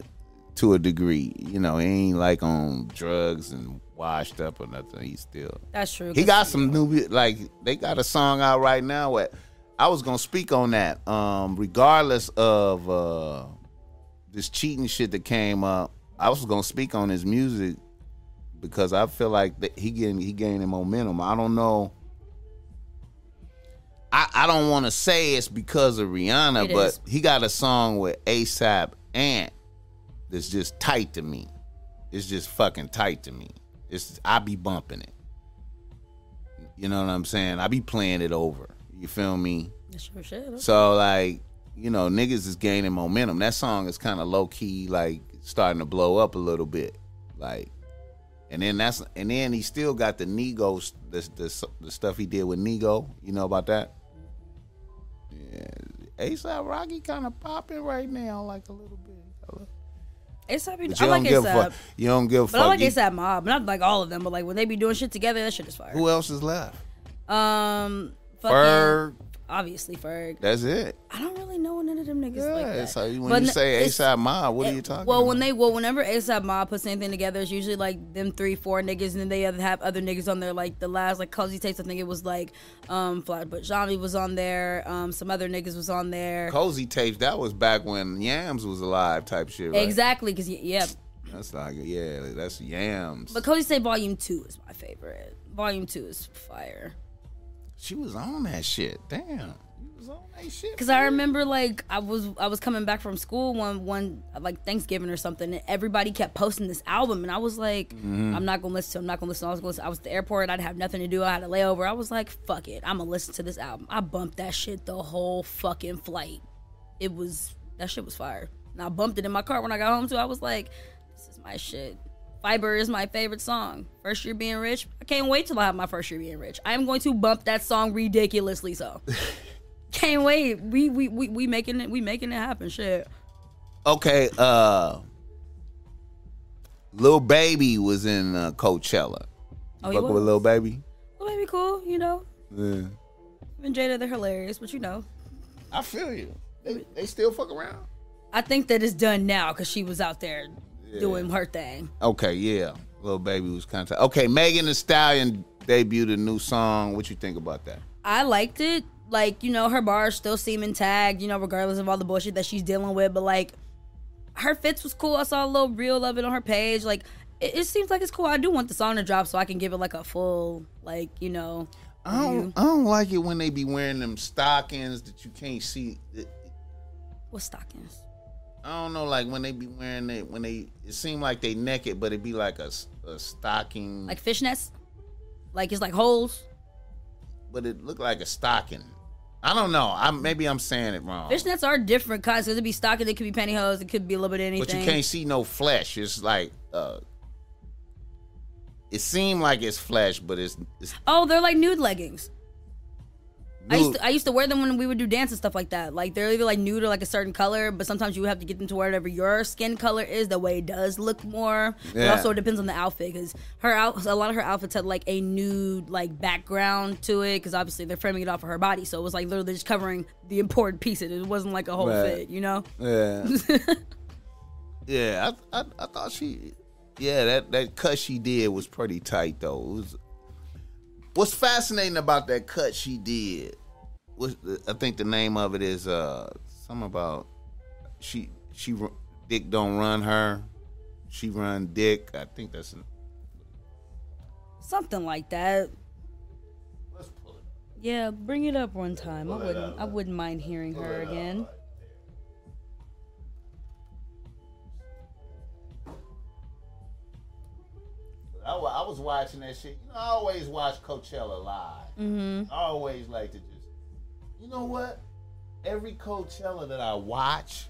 to a degree. You know, he ain't like on drugs and washed up or nothing. He's still. That's true. He got some new. Like they got a song out right now. Where I was gonna speak on that. Um, regardless of uh this cheating shit that came up, I was gonna speak on his music because I feel like that he getting he gaining momentum. I don't know. I, I don't want to say it's because of Rihanna, It but is. he got a song with ASAP Ant that's just tight to me. It's just fucking tight to me. It's I be bumping it. You know what I'm saying? I be playing it over. You feel me? Sure. So like, you know, niggas is gaining momentum. That song is kind of low key, like starting to blow up a little bit, like. And then that's and then he still got the NIGO, the the, the stuff he did with NIGO. You know about that? Yeah, ASAP Rocky kind of popping right now, like a little bit. ASAP, But I like don't give ASAP. You don't give a fuck. but I like You- ASAP Mob. Not like all of them, but like when they be doing shit together, that shit is fire. Who else is left? Um, fucking Ferg. Obviously Ferg. That's it. I don't really know none of them niggas Yeah. like that. so when But you say ASAP Mob, what are you talking well, about? when they well, whenever ASAP Mob puts anything together, it's usually like them three, four niggas, and then they have other niggas on there. Like the last, like Cozy Tapes, I think it was like um Flatbush Zombie was on there. Um, some other niggas was on there. Cozy tapes, that was back when Yams was alive type shit, right? Exactly, because yeah, That's like, yeah, that's Yams. but Cozy Say Volume Two is my favorite. Volume Two is fire. She was on that shit. Damn. You was on that shit. Cause I remember like I was I was coming back from school one one like Thanksgiving or something, and everybody kept posting this album, and I was like, Mm-hmm. I'm not gonna listen to. it, I'm not gonna listen. I was. Listen. I was at the airport. I'd have nothing to do. I had a layover. I was like, fuck it. I'm gonna listen to this album. I bumped that shit the whole fucking flight. It was that shit was fire. And I bumped it in my car when I got home too. I was like, this is my shit. Fiber is my favorite song. First year being rich. I can't wait till I have my first year being rich. I am going to bump that song ridiculously so. Can't wait. We we we we making it. We making it happen. Shit. Okay, uh Lil Baby was in uh, Coachella. Oh, Fuck with. Lil Baby? Well, maybe cool. You know, Yeah. And Jada, they're hilarious. But you know, I feel you. They, they still fuck around? I think that it's done now because she was out there doing her thing. Okay, yeah. Little Baby was kind of Okay, Megan Thee Stallion debuted a new song. What you think about that? I liked it. Like you know, her bars still seem intact. You know, regardless of all the bullshit that she's dealing with. But like, her fits was cool. I saw a little reel of it on her page. Like, it, it seems like it's cool. I do want the song to drop so I can give it like a full, like you know. I don't, I don't like it when they be wearing them stockings that you can't see. What stockings? I don't know, like when they be wearing it, when they, it seem like they naked, but it be like a, a stocking, Like fishnets? Like it's like holes. but it look like a stocking. I don't know. I maybe I'm saying it wrong. Fishnets are different kinds. It could be stocking, it could be pantyhose, it could be a little bit of anything. but you can't see no flesh. It's like uh it seemed like it's flesh, but it's it's Oh, they're like nude leggings. I used to, I used to wear them when we would do dance and stuff like that. Like they're either like nude or like a certain color, but sometimes you have to get them to whatever your skin color is. The way it does look more. But Yeah. also it depends on the outfit because her out a lot of her outfits had like a nude like background to it because obviously they're framing it off of her body, so it was like literally just covering the important pieces. It wasn't like a whole Right. fit, you know. yeah. yeah, I, I I thought she yeah, that that cut she did was pretty tight though. It was What's fascinating about that cut she did was I think the name of it is uh something about she she Dick don't run her. She run Dick. I think that's an, Something like that. let's pull it. Yeah, bring it up one time. I wouldn't. I wouldn't mind hearing her again. I, I was watching that shit. You know, I always watch Coachella live. Mm-hmm. I always like to just, you know what? Every Coachella that I watch,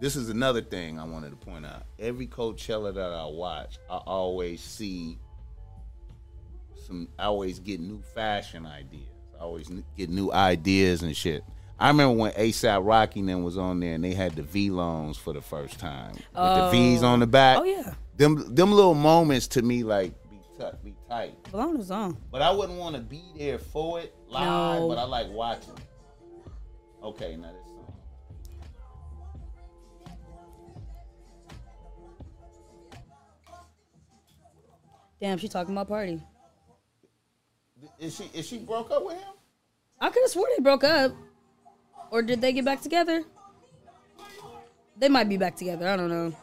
this is another thing I wanted to point out. Every Coachella that I watch, I always see some. I always get new fashion ideas. I always get new ideas and shit. I remember when ASAP Rocky them was on there and they had the Vlones for the first time with the V's on the oh. back. Oh yeah, Them them little moments to me like be tight, be tight. blown is on. But I wouldn't want to be there for it live, No. but I like watching. Okay, now this song. Damn, she talking about Pardi. Is she is she broke up with him? I could have sworn they broke up, or did they get back together? They might be back together. I don't know.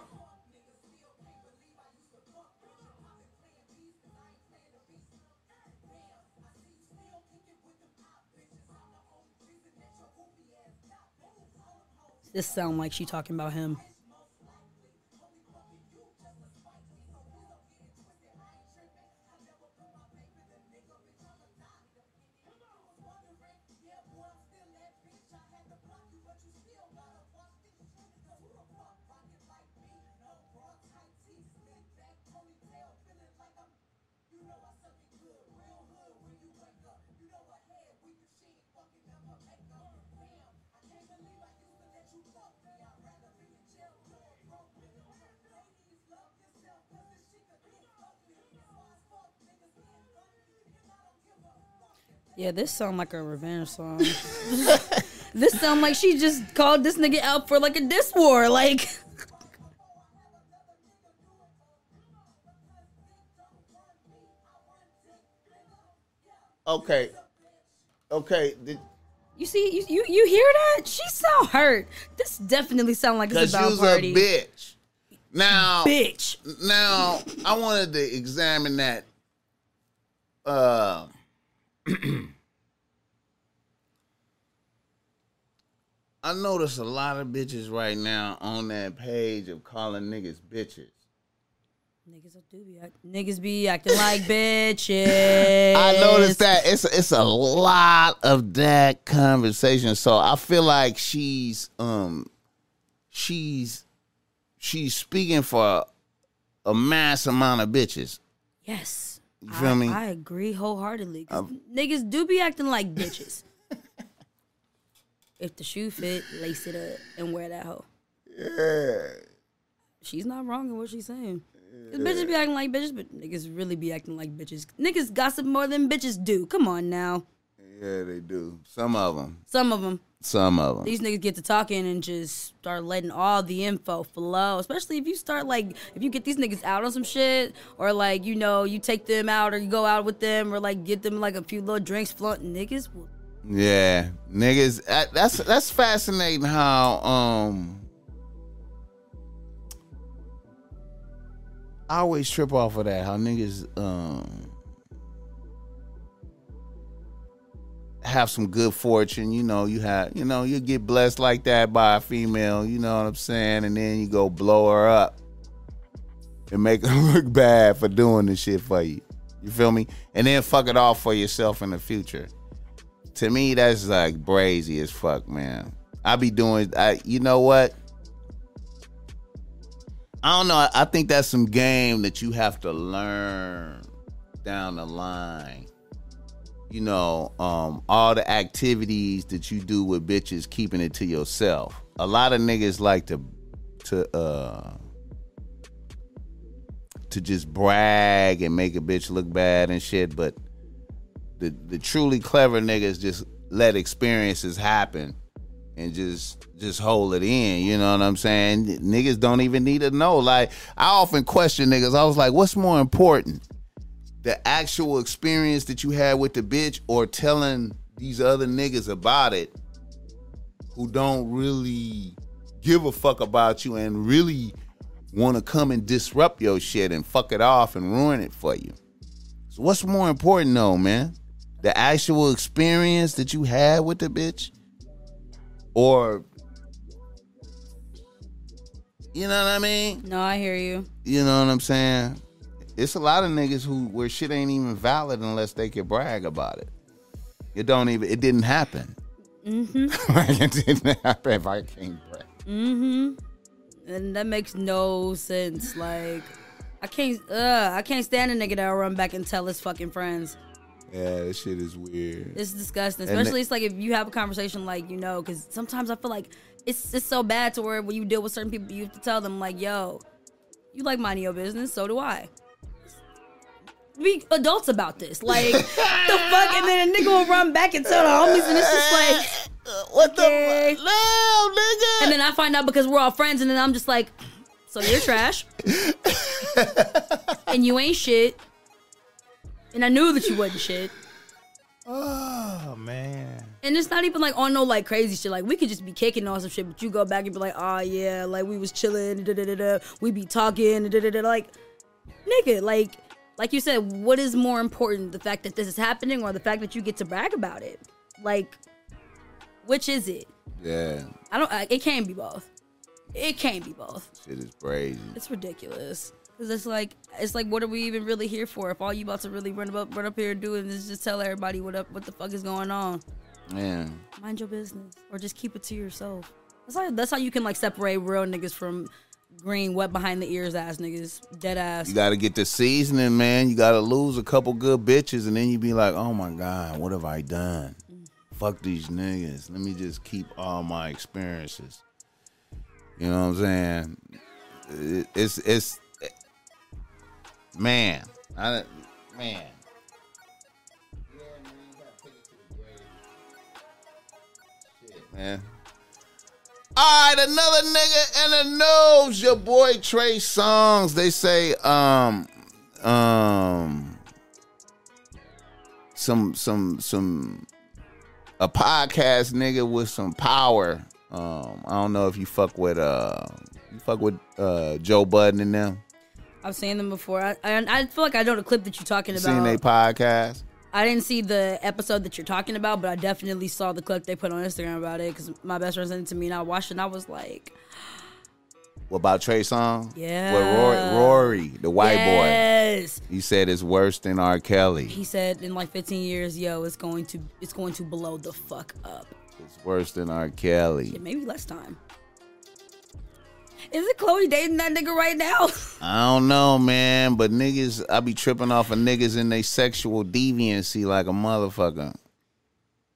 This sound like she talking about him. Yeah, this sound like a revenge song. this sound like she just called this nigga out for like a diss war. Like, Okay. Okay. Did, you see, you you, you hear that? She sound hurt. This definitely sound like it's Cause about Pardi. a bitch. Now, Bitch. now I wanted to examine that. Uh, I notice a lot of bitches right now on that page of calling niggas bitches. Niggas do be act- niggas be acting like bitches. I noticed that it's it's a lot of that conversation. So I feel like she's um she's she's speaking for a mass amount of bitches. Yes. You feel I, me? I agree wholeheartedly. 'cause niggas do be acting like bitches. if the shoe fit, lace it up and wear that hoe. Yeah. She's not wrong in what she's saying. 'Cause bitches be acting like bitches, but niggas really be acting like bitches. Niggas gossip more than bitches do. Come on now. Yeah, they do. Some of them. Some of them. Some of them. These niggas get to talking and just start letting all the info flow. Especially if you start like if you get these niggas out on some shit, or like you know you take them out or you go out with them, or like get them like a few little drinks. Flaunt niggas Yeah, niggas. That's that's fascinating how um. I always trip off of that. How niggas um have some good fortune. You know, you have you know you get blessed like that by a female. You know what I'm saying, and then you go blow her up and make her look bad for doing this shit for you. You feel me? And then fuck it off for yourself in the future to me that's like brazy as fuck man i be doing i you know what i don't know I, I think that's some game that you have to learn down the line you know um all the activities that you do with bitches keeping it to yourself a lot of niggas like to to uh to just brag and make a bitch look bad and shit but the the truly clever niggas just let experiences happen and just just hold it in. You know what I'm saying? Niggas don't even need to know. Like I often question niggas. I was like, what's more important? The actual experience that you had with the bitch or telling these other niggas about it who don't really give a fuck about you and really want to come and disrupt your shit and fuck it off and ruin it for you. So what's more important though, man? The actual experience that you had with the bitch? Or you know what I mean? No, I hear you. You know what I'm saying? It's a lot of niggas who where shit ain't even valid unless they can brag about it. It don't even it didn't happen. Mm-hmm. like it didn't happen if I can't brag. Mm-hmm. And that makes no sense. Like, I can't. Uh, I can't stand a nigga that'll run back and tell his fucking friends. Yeah, this shit is weird. It's disgusting. Especially it's like if you have a conversation like you know, because sometimes I feel like it's it's so bad to where when you deal with certain people, you have to tell them like, yo, you like minding your business, so do I. Be adults about this. Like the fuck, and then a nigga will run back and tell the homies, and it's just like. what Okay. the fuck? No, nigga. And then I find out because we're all friends, and then I'm just like, so you're trash, and you ain't shit, and I knew that you wasn't shit. oh man. And it's not even like on no like crazy shit. Like we could just be kicking on some shit, but you go back and be like, oh yeah, like we was chilling, da da da da. We be talking, da da da da. Like, nigga, like, like you said, what is more important, the fact that this is happening or the fact that you get to brag about it? Like, which is it? Yeah, I don't. I, it can't be both. It can't be both. shit is crazy. It's ridiculous. Cause it's like it's like what are we even really here for? If all you about to really run up run up here and do is just tell everybody what up what the fuck is going on. Yeah. Mind your business. Or just keep it to yourself. That's how that's how you can like separate real niggas from green, wet behind the ears ass niggas. Dead ass. You gotta get the seasoning, man. You gotta lose a couple good bitches and then you be like, oh my God, what have I done? Fuck these niggas. Let me just keep all my experiences. You know what I'm saying? It's it's man. I man. Yeah, Man. All right, another nigga in the news. Your boy Trey Songz. They say um um some some some a podcast nigga with some power. Um, I don't know if you fuck with uh you fuck with uh Joe Budden and them. I've seen them before. I, I, I feel like I know the clip that you're talking about. seen they podcast? I didn't see the episode that you're talking about, but I definitely saw the clip they put on Instagram about it because my best friend sent it to me and I watched it and I was like, What about Trey Song? Yeah. Rory, Rory the white boy. yes. He said it's worse than R. Kelly. He said in like 15 years, yo, it's going to it's going to blow the fuck up. It's worse than R. Kelly. Yeah, maybe less time. Is it Chloe dating that nigga right now? I don't know, man, but niggas, I be tripping off of niggas in they sexual deviancy like a motherfucker.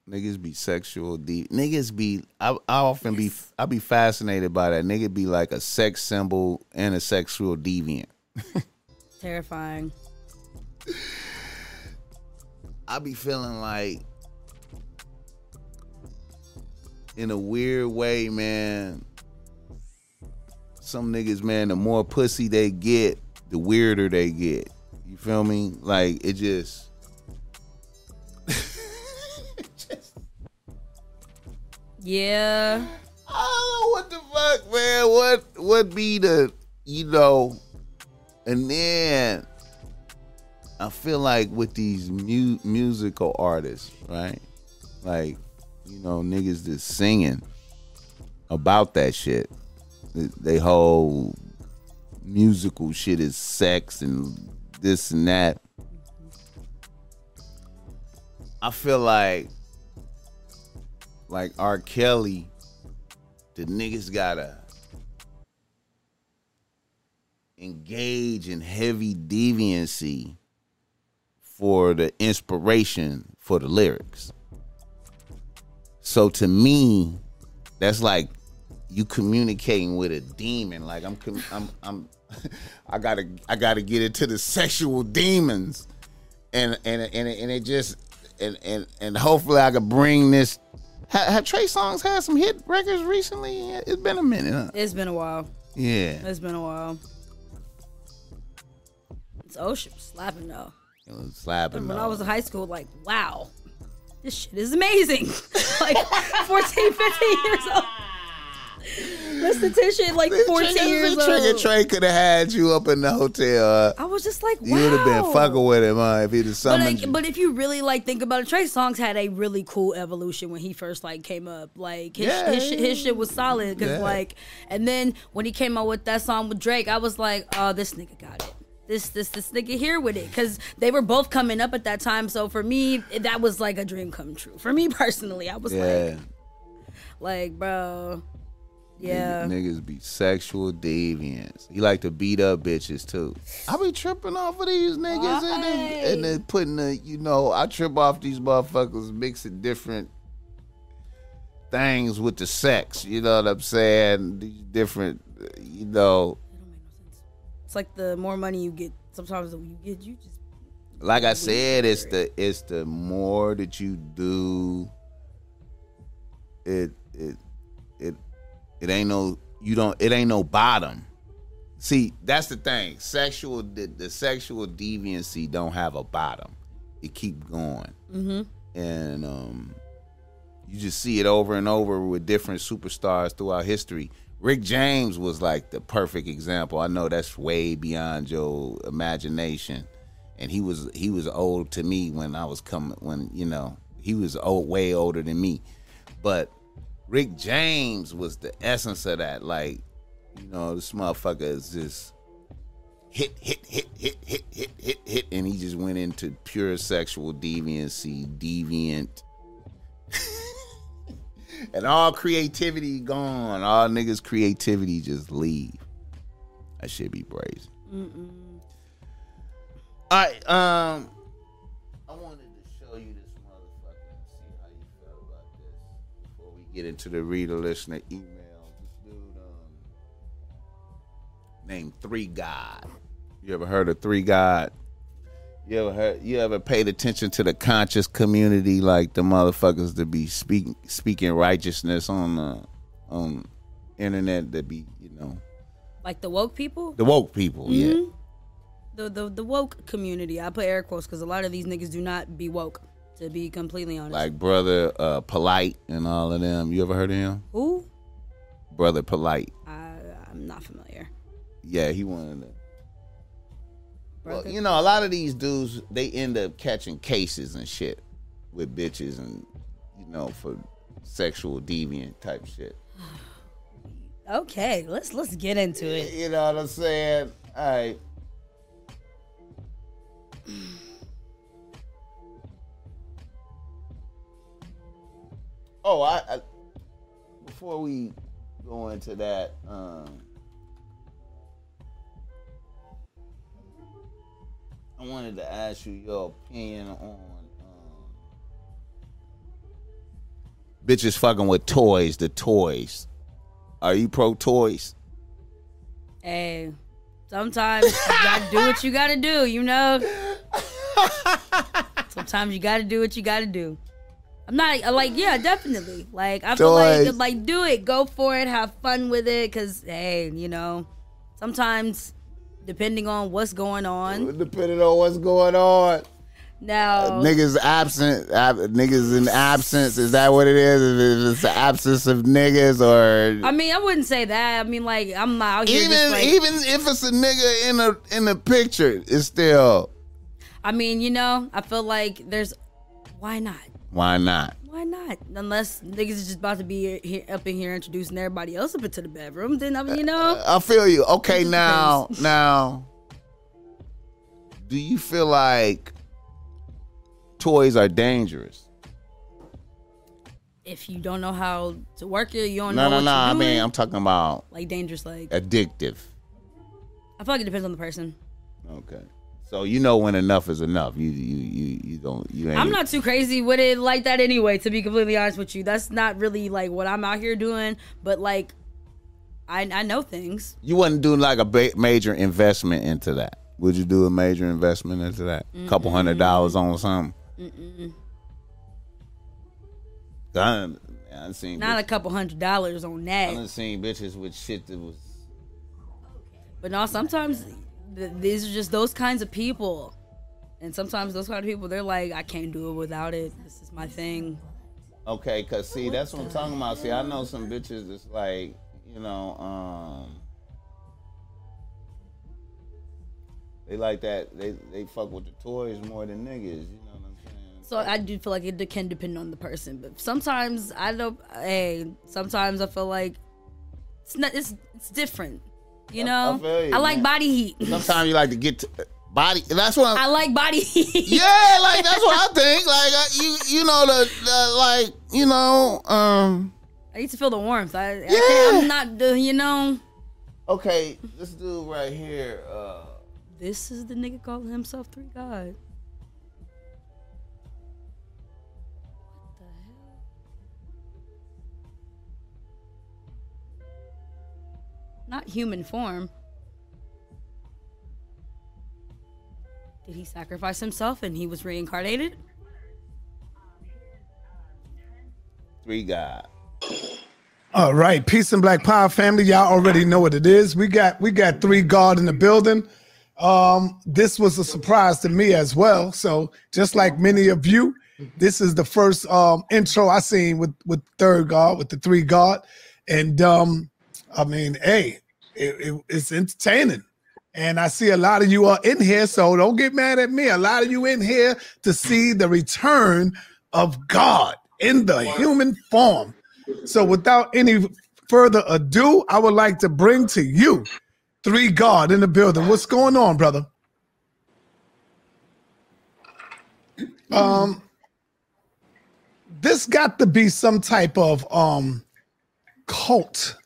Niggas be sexual deep. Niggas be. I, I often be. I be fascinated by that. Nigga be like a sex symbol and a sexual deviant. Terrifying. I be feeling like, in a weird way, man. Some niggas, man, the more pussy they get, the weirder they get. You feel me? Like it just. Yeah. I don't know what the fuck, man. What what be the you know, and then I feel like with these mu- musical artists, right? Like, you know, niggas just singing about that shit. They, whole musical shit is sex and this and that. I feel like like R. Kelly, the niggas gotta engage in heavy deviancy for the inspiration for the lyrics. So to me, that's like you communicating with a demon. Like I'm, com- I'm, I'm, I gotta, I gotta get into the sexual demons, and and and it, and it just, and and and hopefully I could bring this. Have, have Trey Songz had some hit records recently? It's been a minute, huh? It's been a while. Yeah, It's been a while. It's ocean slapping though. it was slapping. When I was in high school, like, wow, this shit is amazing. like 14, 15 years old. Listen like 14 Trigga- years Trigga old. Trey could have had you up in the hotel. I was just like, wow. you would have been fucking with him, huh? If he'd have But, like, but if you really like think about it, Trey Songz had a really cool evolution when he first like came up. Like his Yeah, his, shit- his shit was solid because Yeah. like, and then when he came out with that song with Drake, I was like, oh, this nigga got it. This this this nigga here with it because they were both coming up at that time. So for me, that was like a dream come true. For me personally, I was yeah. like, like, bro, yeah. Niggas be sexual deviants. He like to beat up bitches too. I be tripping off of these niggas and then, and then putting the, you know, I trip off these motherfuckers mixing different things with the sex. You know what I'm saying? These different, you know, It don't make no sense. It's like the more money you get, sometimes you get, you just like I said, it's the it's the more that you do, it it it it ain't no you don't it ain't no bottom. See, that's the thing. Sexual the, the sexual deviancy don't have a bottom. It keep going, mm-hmm. and um, you just see it over and over with different superstars throughout history. Rick James was like the perfect example. I know that's way beyond your imagination, and he was he was old to me when I was coming when you know he was old way older than me, but Rick James was the essence of that. Like, you know, this motherfucker is just hit, hit, hit, hit, hit, hit, hit, hit, and he just went into pure sexual deviancy, deviant. and all creativity gone. All niggas' creativity just leave. That should be brazen. All right, um, get into the reader listener email. This dude, um, named Three God. You ever heard of Three God? You ever heard, you ever paid attention to the conscious community, like the motherfuckers to be speaking speaking righteousness on the on internet that be you know Like the woke people, the woke people, yeah. the the the woke community. I put air quotes because a lot of these niggas do not be woke. To be completely honest, like brother uh, Polight and all of them. You ever heard of him? who? Brother Polight. I I'm not familiar. Yeah, he wanted to. Well, you know, a lot of these dudes they end up catching cases and shit with bitches and you know for sexual deviant type shit. Okay, let's let's get into it. You know what I'm saying? All right. Oh, I, I before we go into that, um, I wanted to ask you your opinion on um, bitches fucking with toys. The toys. Are you pro toys? Hey, sometimes you gotta do what you gotta do, you know? Sometimes you gotta do what you gotta do. I'm not uh, like, yeah, definitely. Like, I feel like, like, do it, go for it, have fun with it, cause hey, you know, sometimes depending on what's going on. Depending on what's going on. Now, niggas absent, ab- niggas in absence. Is that what it is? Is it the absence of niggas, or I mean, I wouldn't say that. I mean, like, I'm not out here even like, even if it's a nigga in a in the picture, it's still I mean, you know, I feel like there's, why not? Why not? Why not? Unless niggas is just about to be here, up in here introducing everybody else up into the bedroom, then I mean, you know, uh, I feel you. Okay, now depends. now, do you feel like toys are dangerous? if you don't know how to work it, you don't No, know no, what no. I mean, I'm talking about like dangerous. Like addictive. I feel like it depends on the person. Okay, so you know when enough is enough. You you you you don't you ain't. I'm not too crazy with it like that anyway. To be completely honest with you, that's not really like what I'm out here doing. But like, I I know things. You wouldn't do like a ba- major investment into that. Would you do a major investment into that? A couple hundred dollars on something. Done. I done seen. Not a couple hundred dollars on that. I done seen bitches with shit that was. But no, sometimes th- these are just those kinds of people. And sometimes those kind of people, they're like, I can't do it without it. This is my thing. Okay, cause see, that's what I'm talking about. See, I know some bitches that's like, you know, um, they like that. They they fuck with the toys more than niggas. You know what I'm saying? So I do feel like it can depend on the person, but sometimes I don't. Hey, sometimes I feel like it's not. It's it's different. You know, I feel you, I like body heat. Sometimes you like to get to body. That's what I I'm. like body heat. Yeah, like that's what I think. Like I, you, you know the, the like you know. um I need to feel the warmth. I, I Yeah. can't, I'm not the. You know, Okay, this dude right here. uh this is the nigga calling himself three god. Not human form. Did he sacrifice himself and he was reincarnated? Three God. All right, peace and black power family. Y'all already know what it is. We got we got three God in the building. Um, this was a surprise to me as well. So just like many of you, this is the first um intro I seen with with third God with the three God, and um, I mean, hey, it, it- it's entertaining. And I see a lot of you are in here, so don't get mad at me. A lot of you in here to see the return of God in the human form. So without any further ado, I would like to bring to you three God in the building. What's going on, brother? Um this got to be some type of um cult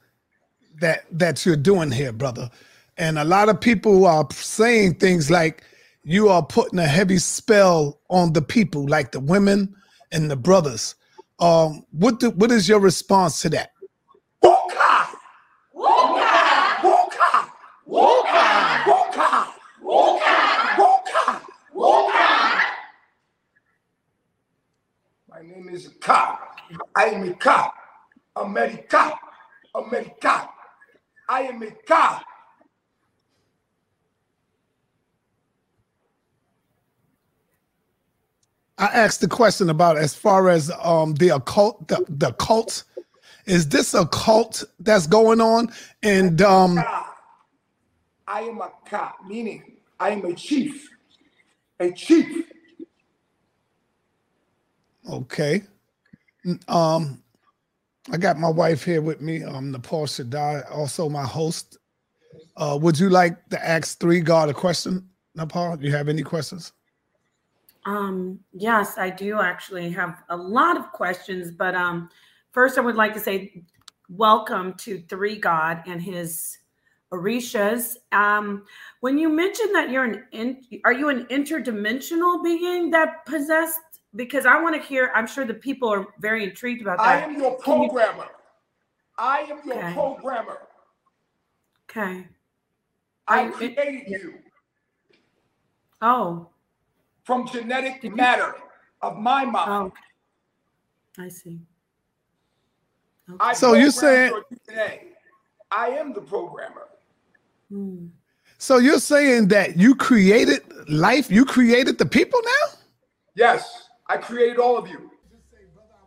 that that you're doing here, brother. And a lot of people are saying things like you are putting a heavy spell on the people, like the women and the brothers. Um, what do, what is your response to that? Walker, Walker, Walker, Walker, Walker, Walker, Walker, Walker. My name is Cop. I'm a cop. America, America. I am a cop. I asked the question about as far as um the occult, the, the cult. Is this a cult that's going on? And um I am a cop, meaning I am a chief. A chief. okay. Um I got my wife here with me, um Nepal Shaddai, also my host. Uh would you like to ask three God a question, Nepal? Do you have any questions? Um, yes, I do actually have a lot of questions, but um, first I would like to say welcome to Three God and his Orishas. Um, when you mentioned that you're an in, are you an interdimensional being that possessed? Because I want to hear. I'm sure the people are very intrigued about that. I am your Can you- programmer. I am your Okay. programmer. Okay. I Are you- created you Oh, from genetic Did you- matter of my mind. oh, I see. I So you're saying- your I am the programmer. Hmm. So you're saying that you created life, you created the people now? Yes, I created all of you.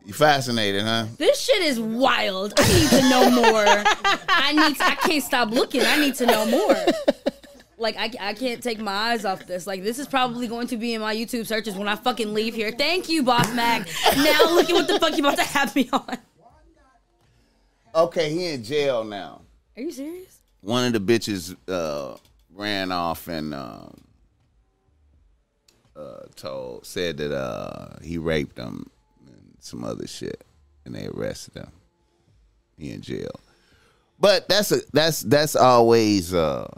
You fascinated, huh? This shit is wild. I need to know more. I need. To, I can't stop looking. I need to know more. Like I, I can't take my eyes off this. Like this is probably going to be in my YouTube searches when I fucking leave here. Thank you, Boss Mac. Now look at what the fuck you about to have me on. Okay, he in jail now. Are you serious? One of the bitches uh, ran off and um, uh, told said that uh, he raped them and some other shit, and they arrested him. He in jail. But that's a that's that's always a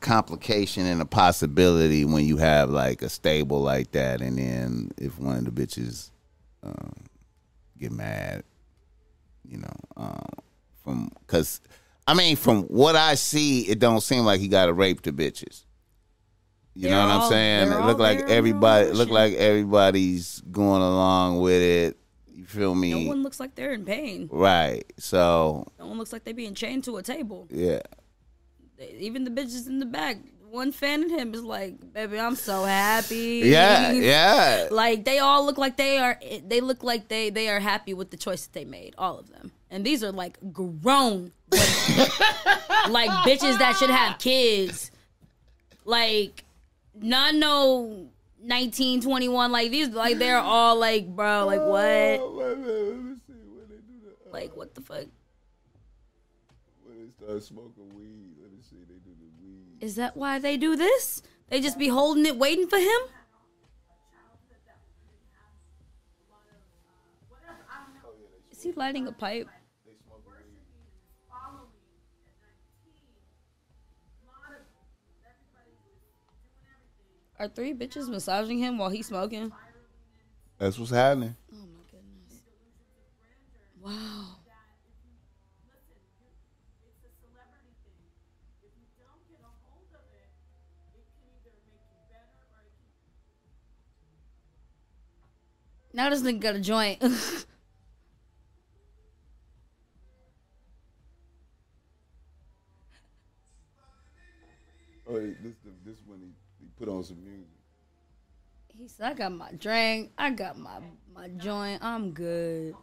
complication and a possibility when you have like a stable like that, and then if one of the bitches um, get mad, you know, um, from because I mean, from what I see, it don't seem like he got to rape the bitches. You know what I'm saying? It all look like there on their everybody own look like everybody's going along with it. You feel me? No one looks like they're in pain. right. So No one looks like they're being chained to a table. yeah. Even the bitches in the back. One fan of him is like, "Baby, I'm so happy." Yeah, yeah. Like they all look like they are. They look like they they are happy with the choice that they made. All of them, and these are like grown, like bitches that should have kids. Like not no 19, 21. Like these, like they're all like, bro, like what? Like what the fuck? When they start smoking weed, let me see. They do the weed. Is that why they do this? They just be holding it, waiting for him. Is he lighting a pipe? Are three bitches massaging him while he's smoking? That's what's happening. Oh my goodness. Wow. Now this nigga got a joint. Oh, this this when he, he put on some music. he said, I got my drink. I got my, my joint. I'm good.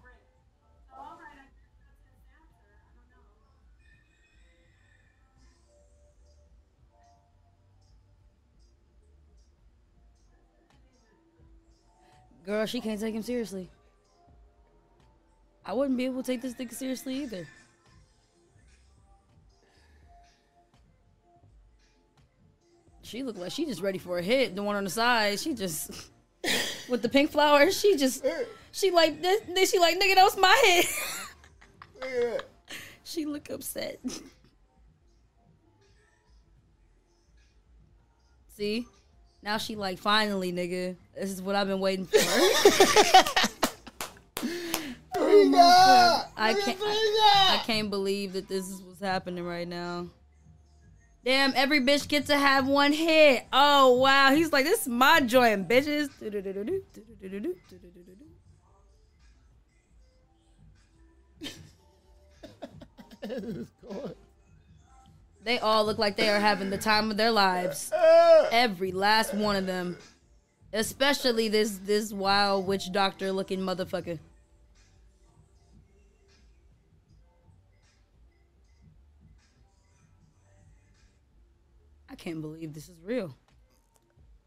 Girl, she can't take him seriously. I wouldn't be able to take this nigga seriously either. She looked like she just ready for a hit. The one on the side, she just with the pink flowers. She just she like this. Then she like nigga, that was my hit. she look upset. See, now she like finally, nigga. This is what I've been waiting for. Oh. I can't. I, I can't believe that this is what's happening right now. Damn, every bitch gets to have one hit. Oh wow, he's like, this is my joint, bitches. they all look like they are having the time of their lives. Every last one of them, especially this this wild witch doctor looking motherfucker. Can't believe this is real.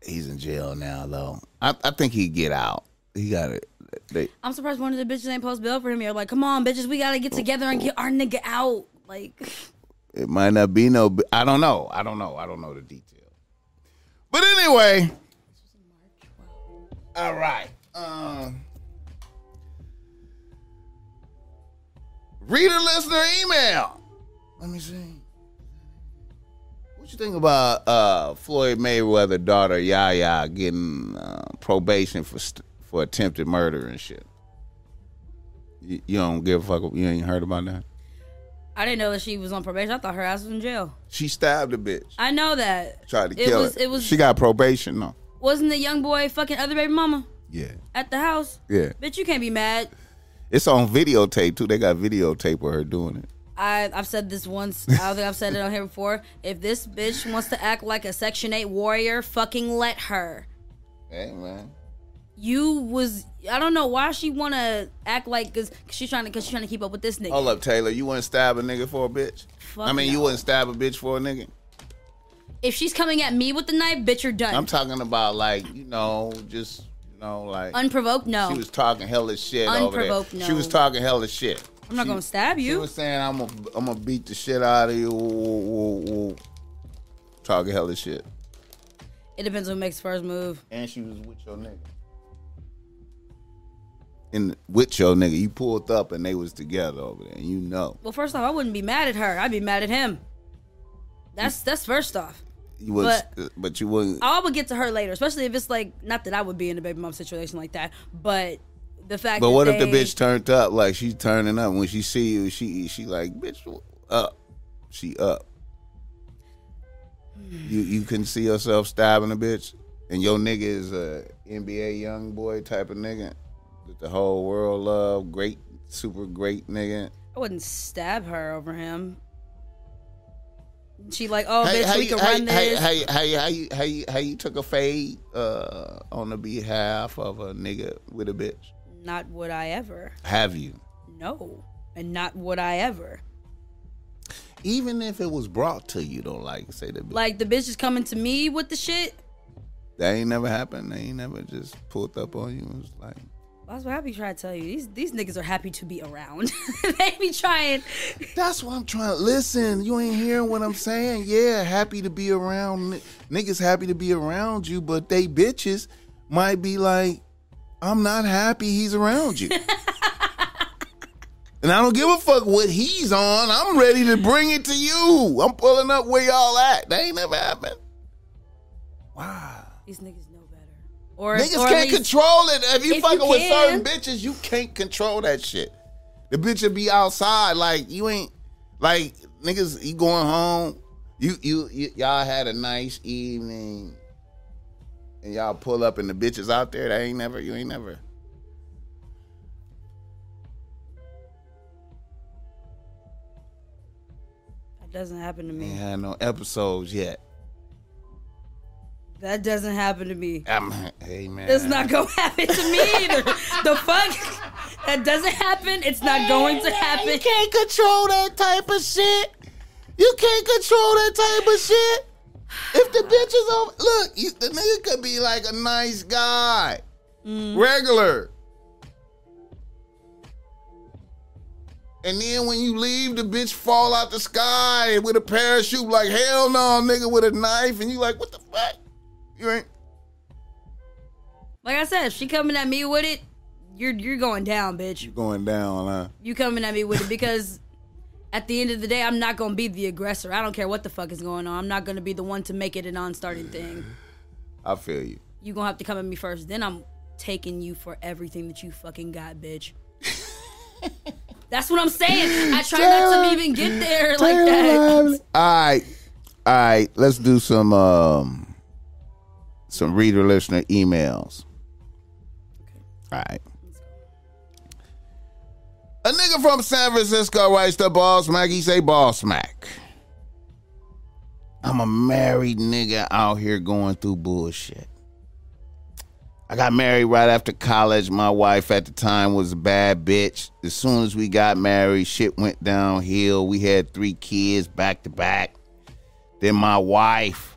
He's in jail now, though. I, I think he'd get out. He got it. They, I'm surprised one of the bitches ain't post bail for him. You're like, come on, bitches, we gotta get together and get our nigga out. Like, it might not be no. I don't know. I don't know. I don't know the details. But anyway, all right. Um, reader, listener, email. Let me see. What you think about uh, Floyd Mayweather daughter Yaya getting uh, probation for st- for attempted murder and shit? You, you don't give a fuck. You ain't heard about that. I didn't know that she was on probation. I thought her ass was in jail. She stabbed a bitch. I know that. Tried to It kill was- her. it was- She got probation. though. Wasn't the YoungBoy fucking other baby mama Yeah. at the house? Yeah. Bitch, you can't be mad. It's on videotape too. They got videotape of her doing it. I, I've said this once. I don't think I've said it on here before. If this bitch wants to act like a Section 8 warrior, fucking let her. Hey man. You was I don't know why she wanna act like cause, cause she's trying to cause she's trying to keep up with this nigga. Hold up, Taylor. You wouldn't stab a nigga for a bitch? Fuck I mean, you wouldn't stab a bitch for a nigga? If she's coming at me with the knife, bitch, you're done. I'm talking about like, you know, just you know, like Unprovoked, no. she was talking hella shit over there. Unprovoked, No. She was talking hella shit. I'm not She- gonna stab you. She you. was saying I'm gonna I'm gonna beat the shit out of you. Woo, woo, woo. Talking hella shit. It depends who makes first move. And she was with your nigga. And with your nigga, you pulled up and they was together over there. And you know. Well, first off, I wouldn't be mad at her. I'd be mad at him. That's that's first off. You was But- uh, but, you wouldn't I would get to her later, especially if it's like not that I would be in a baby mom situation like that, but the fact. But what if the bitch turned up like she's turning up when she see you? She she like bitch up, she up. You you can see yourself stabbing a bitch, and your nigga is a NBA YoungBoy type of nigga that the whole world love, great, super great nigga. I wouldn't stab her over him. She like, oh, How- bitch, how we you- can how run you- how you- this. How you, how you how you how you how you took a fade uh, on the behalf of a nigga with a bitch? Not would I ever. Have you? No, and not would I ever. Even if it was brought to you, though, like say the bitch. Like the bitch is coming to me with the shit. That ain't never happened. They ain't never just pulled up on you. It was like, That's what I be trying to tell you. These these niggas are happy to be around. they be trying. that's what I'm trying to listen. You ain't hearing what I'm saying. Yeah, happy to be around. Niggas happy to be around you, but they bitches might be like, I'm not happy he's around you. and I don't give a fuck what he's on. I'm ready to bring it to you. I'm pulling up where y'all at. That ain't never happened. Wow. These niggas know better. Or Niggas or can't control it. If you If fucking you with certain bitches, you can't control that shit. The bitch will be outside, like you ain't like niggas. You going home? You you, you y'all had a nice evening, and y'all pull up, and the bitches out there. That ain't never. You ain't never. That doesn't happen to me. Ain't had no episodes yet. That doesn't happen to me. I'm, hey man, It's not gonna happen to me either. the fuck? That doesn't happen. It's not going to happen. You can't control that type of shit. You can't control that type of shit. If the bitch is over, look, you, the nigga could be like a nice guy, mm. regular. And then when you leave, the bitch fall out the sky with a parachute, like hell no, nigga, with a knife, and you like, what the fuck? You ain't. Like I said, if she coming at me with it, you're you're going down, bitch. You're going down, huh? You coming at me with it because at the end of the day, I'm not gonna be the aggressor. I don't care what the fuck is going on. I'm not gonna be the one to make it a non-starting thing. I feel you. You gonna have to come at me first. Then I'm taking you for everything that you fucking got, bitch. That's what I'm saying. I try not to even get there like that. All right, all right. Let's do some um some reader listener emails. All right. A nigga from San Francisco writes the Boss Mac. He say Boss Mac. I'm a married nigga out here going through bullshit. I got married right after college. My wife at the time was a bad bitch. As soon as we got married, shit went downhill. We had three kids back to back. Then my wife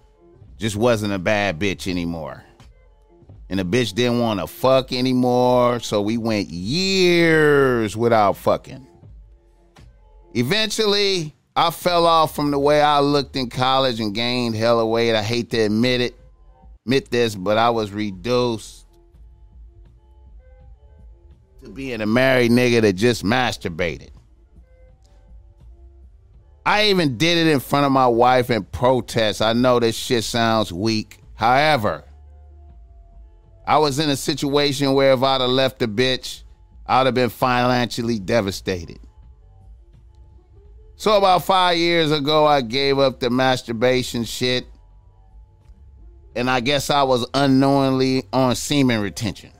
just wasn't a bad bitch anymore. And the bitch didn't want to fuck anymore. So we went years without fucking. Eventually, I fell off from the way I looked in college and gained hella weight. I hate to admit it, admit this, but I was reduced to being a married nigga that just masturbated. I even did it in front of my wife in protest. I know this shit sounds weak. However, I was in a situation where if I'd have left the bitch, I'd have been financially devastated. So about five years ago, I gave up the masturbation shit. And I guess I was unknowingly on semen retention.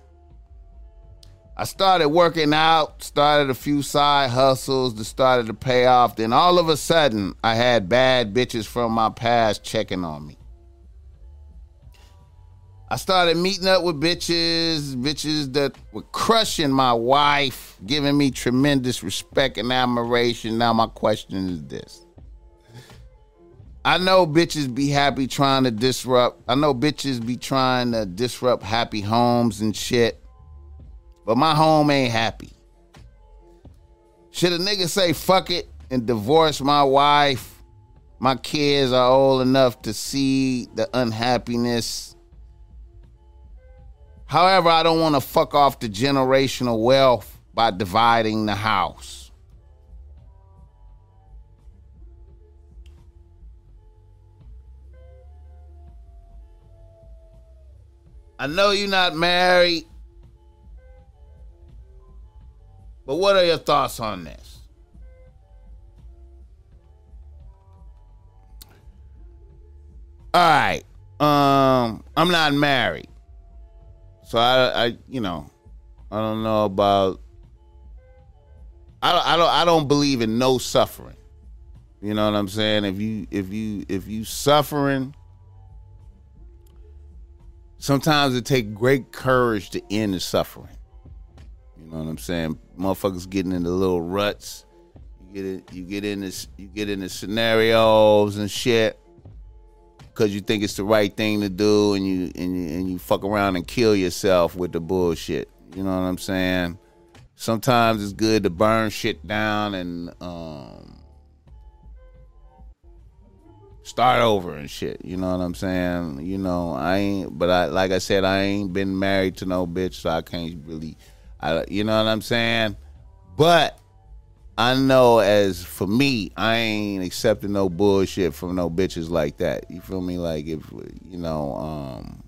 I started working out, started a few side hustles that started to pay off. Then all of a sudden, I had bad bitches from my past checking on me. I started meeting up with bitches, bitches that were crushing my wife, giving me tremendous respect and admiration. Now, my question is this. I know bitches be happy trying to disrupt. I know bitches be trying to disrupt happy homes and shit. But my home ain't happy. Should a nigga say fuck it and divorce my wife? My kids are old enough to see the unhappiness. However, I don't want to fuck off the generational wealth by dividing the house. I know you're not married, but what are your thoughts on this? All right. Um, I'm not married. So I, I, you know, I don't know about. I don't, I don't, I don't believe in no suffering. You know what I'm saying? If you, if you, if you suffering, sometimes it take great courage to end the suffering. You know what I'm saying? Motherfuckers getting into little ruts. You get it, you get in this, you get into scenarios and shit because you think it's the right thing to do, and you and you, and you fuck around and kill yourself with the bullshit. You know what I'm saying? Sometimes it's good to burn shit down and um, start over and shit. You know what I'm saying? You know, I ain't, but I like I said, I ain't been married to no bitch, so I can't really, I, you know what I'm saying? But I know as for me, I ain't accepting no bullshit from no bitches like that. You feel me? Like if you know, um,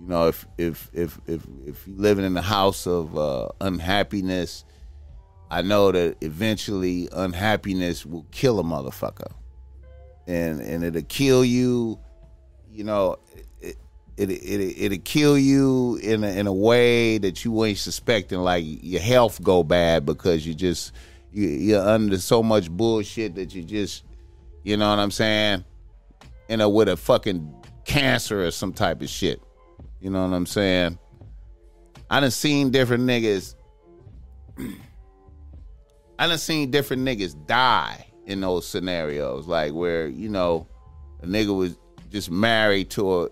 you know, if if if if if you living in a house of uh, unhappiness, I know that eventually unhappiness will kill a motherfucker, and and it'll kill you. You know, it it it it'll kill you in a, in a way that you ain't suspecting. Like your health go bad because you just you, you're under so much bullshit that you just, you know what I'm saying, you know, with a fucking cancer or some type of shit. You know what I'm saying? I done seen different niggas. I done seen different niggas die in those scenarios, like where you know a nigga was just married to a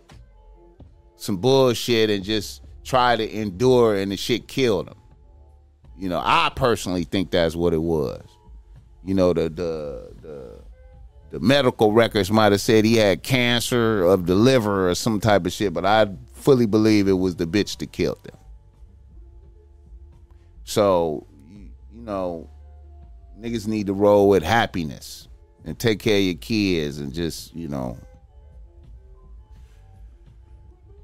some bullshit and just try to endure and the shit killed him. You know, I personally think that's what it was. You know, the the the the medical records might have said he had cancer of the liver or some type of shit, but I fully believe it was the bitch that killed him. So, you, know, niggas need to roll with happiness and take care of your kids and just, you know.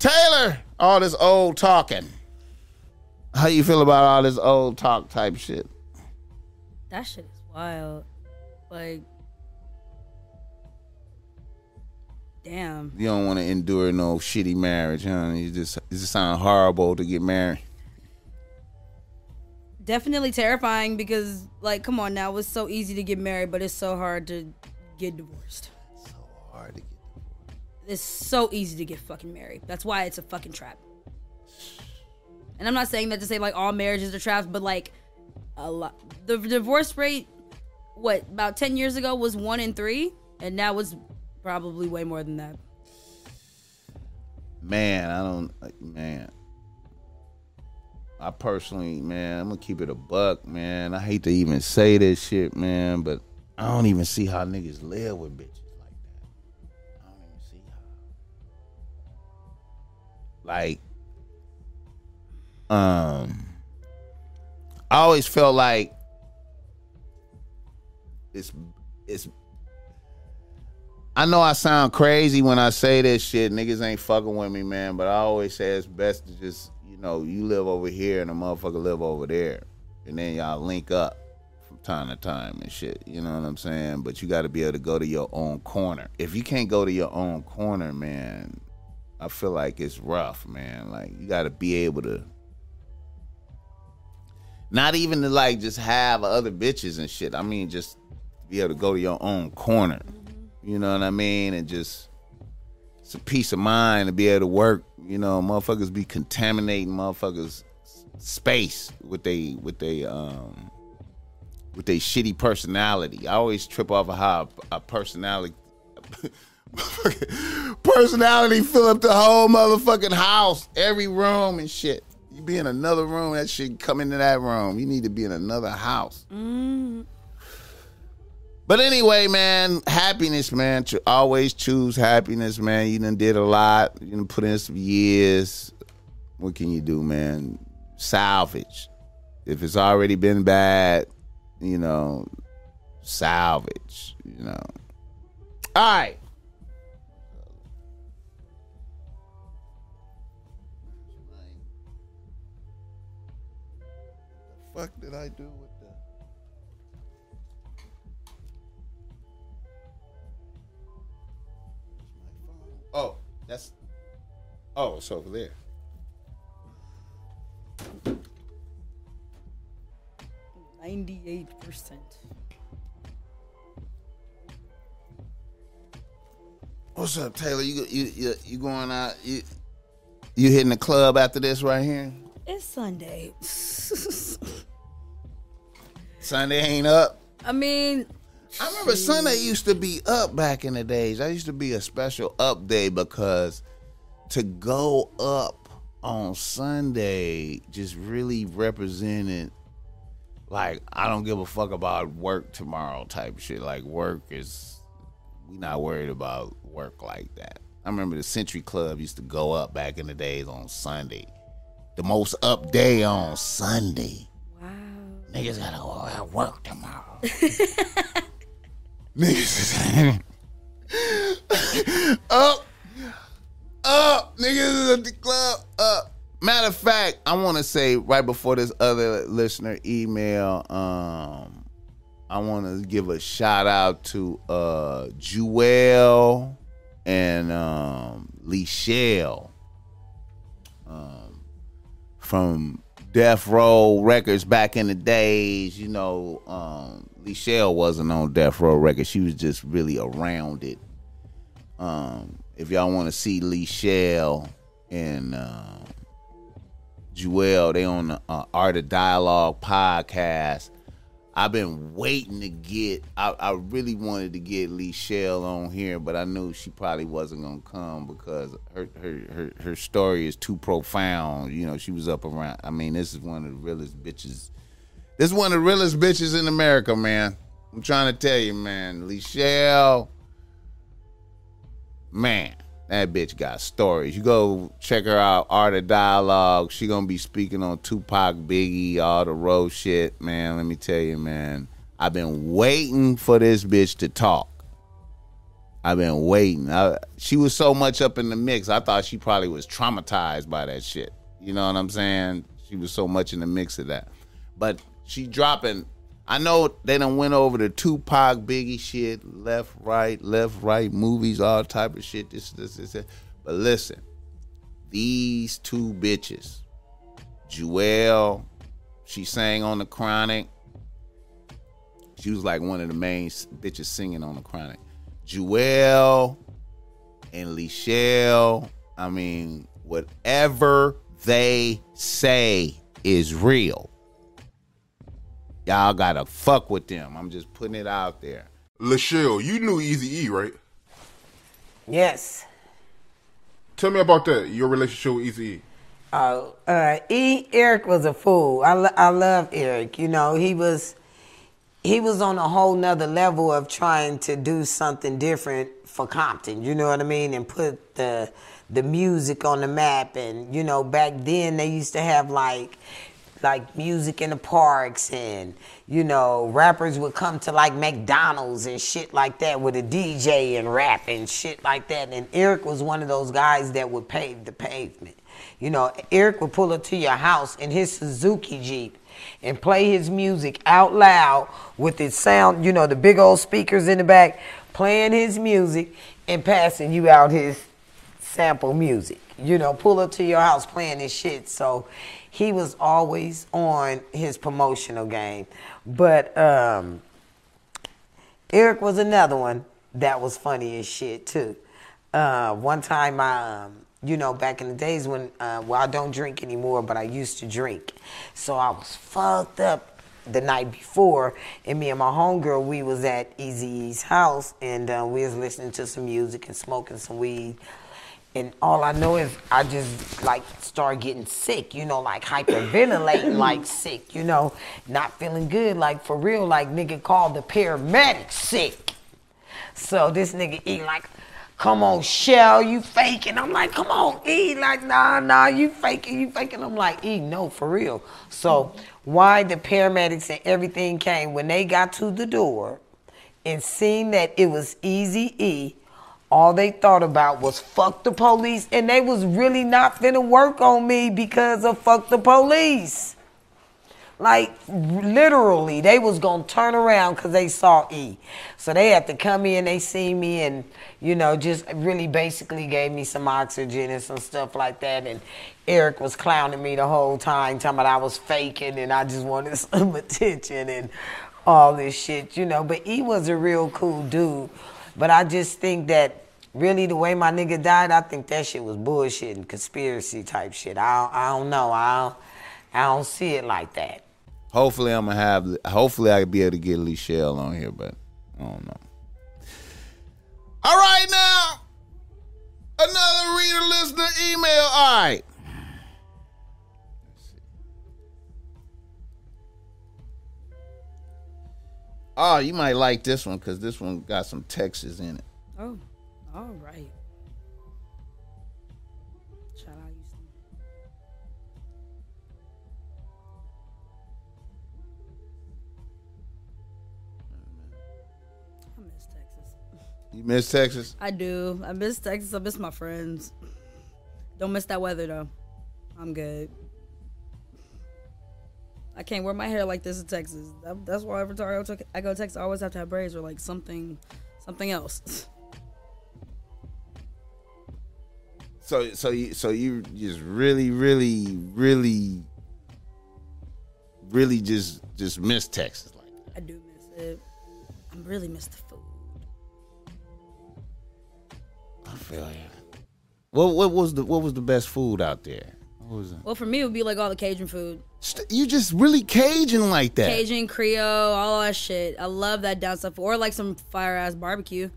Taylor, all this old talking. How you feel about all this old talk type shit? That shit is wild. Like, damn. You don't want to endure no shitty marriage, huh? You just it just sound horrible to get married. definitely terrifying because, like, come on now, it's so easy to get married, but it's so hard to get divorced. So hard to get. It's so easy to get fucking married. That's why it's a fucking trap. And I'm not saying that to say like all marriages are traps, but like a lot. The divorce rate, what about ten years ago was one in three, and now it's probably way more than that. Man, I don't. like, Man, I personally, man, I'm gonna keep it a buck, man. I hate to even say this shit, man, but I don't even see how niggas live with bitches Like, um, I always felt like it's it's I know I sound crazy when I say this shit. Niggas ain't fucking with me, man. But I always say it's best to just, you know, you live over here and a motherfucker live over there. And then y'all link up from time to time and shit. You know what I'm saying? But you got to be able to go to your own corner. If you can't go to your own corner, man, I feel like it's rough, man. Like, you got to be able to. Not even to like just have other bitches and shit. I mean, just be able to go to your own corner. You know what I mean? And just it's a peace of mind to be able to work. You know, motherfuckers be contaminating motherfuckers space with they with they um with they shitty personality. I always trip off of how a personality personality fill up the whole motherfucking house, every room and shit. You be in another room, that shit come into that room. You need to be in another house. Mm. But anyway, man, happiness, man. To always choose happiness, man. You done did a lot. You done put in some years. What can you do, man? Salvage. If it's already been bad, you know, salvage. You know. All right. Fuck did I do with the? Oh, that's. Oh, it's over there. Ninety-eight percent. What's up, Taylor? You you you, you going out? You you hitting the club after this right here? It's Sunday. Sunday ain't up. I mean, I remember Sunday used to be up back in the days. I used to be a special up day because to go up on Sunday just really represented like I don't give a fuck about work tomorrow type shit. Like work is we not worried about work like that. I remember the Century Club used to go up back in the days on Sunday. The most up day on Sunday. wow. Niggas gotta go at work tomorrow. Niggas is up, up. Niggas is at the club up. Matter of fact, I want to say right before this other listener email, um, I want to give a shout out to uh Jewell and um Lee Shell um, from Death Row Records back in the days. You know, um, Lee Shell wasn't on Death Row Records. She was just really around it. Um, if y'all want to see Lee Shell and um, Jewell, they on the uh, Art of Dialogue podcast. I've been waiting to get. I, I really wanted to get Lee Shell on here, but I knew she probably wasn't gonna come because her her her, her story is too profound. You know, she was up around. I mean, this is one of the realest bitches. This is one of the realest bitches in America, man. I'm trying to tell you, man. Lee Shell, man, that bitch got stories. You go check her out, Art of Dialogue. She gonna be speaking on Tupac, Biggie, all the road shit, man. Let me tell you, man. I've been waiting for this bitch to talk. I've been waiting. I, she was so much up in the mix. I thought she probably was traumatized by that shit. You know what I'm saying? She was so much in the mix of that. But she dropping. I know they done went over the Tupac, Biggie shit, left, right, left, right, movies, all type of shit. This, this, this. this. But listen, these two bitches, Jewell She sang on the Chronic. She was like one of the main bitches singing on the Chronic. Jewell and Lichelle. I mean, whatever they say is real. Y'all gotta fuck with them. I'm just putting it out there. Lachelle, you knew Easy E, right? Yes. Tell me about that. Your relationship with Easy E. Uh, uh, e Eric was a fool. I, lo- I love Eric. You know, he was he was on a whole nother level of trying to do something different for Compton. You know what I mean? And put the the music on the map. And you know, back then they used to have like like music in the parks and you know rappers would come to like McDonald's and shit like that with a DJ and rap and shit like that and Eric was one of those guys that would pave the pavement you know Eric would pull up to your house in his Suzuki Jeep and play his music out loud with his sound you know the big old speakers in the back playing his music and passing you out his sample music. You know, pull up to your house playing his shit. So he was always on his promotional game. But um, Eric was another one that was funny as shit too. Uh, one time I, um, you know, back in the days when, uh, well, I don't drink anymore, but I used to drink. So I was fucked up the night before, and me and my homegirl, we was at Eazy's house, and uh, we was listening to some music and smoking some weed. And all I know is I just like start getting sick, you know, like hyperventilating, like sick, you know, not feeling good, like for real, like nigga called the paramedics sick. So this nigga E like, come on, Shell, you faking. I'm like, come on, E, like, nah, nah, you faking, you faking. I'm like, E, no, for real. So why the paramedics and everything came when they got to the door and seen that it was Easy E, all they thought about was fuck the police, and they was really not finna work on me because of fuck the police. Like literally, they was gonna turn around because they saw E. So they had to come in, they see me, and you know, just really basically gave me some oxygen and some stuff like that. And Eric was clowning me the whole time, talking about I was faking and I just wanted some attention and all this shit, you know. But E was a real cool dude. But I just think that really the way my nigga died, I think that shit was bullshit and conspiracy type shit. I don't, I don't know. I don't, I don't see it like that. Hopefully, I'm gonna have. Hopefully, I will be able to get Lichelle on here, but I don't know. All right, now another reader listener email. All right. Oh, you might like this one because this one got some Texas in it. Oh, all right. Shout out Houston. I miss Texas. You miss Texas? I do. I miss Texas. I miss my friends. Don't miss that weather though. I'm good. I can't wear my hair like this in Texas. That, that's why every time I go, to, I go to Texas, I always have to have braids or like something, something else. So, so you, so you just really, really, really, really just, just miss Texas like. I do miss it. I really miss the food. I feel you. What, what was the, what was the best food out there? What was it? Well, for me, it would be like all the Cajun food. You just really Cajun like that. Cajun, Creole, all that shit. I love that down stuff. Or like some fire ass barbecue.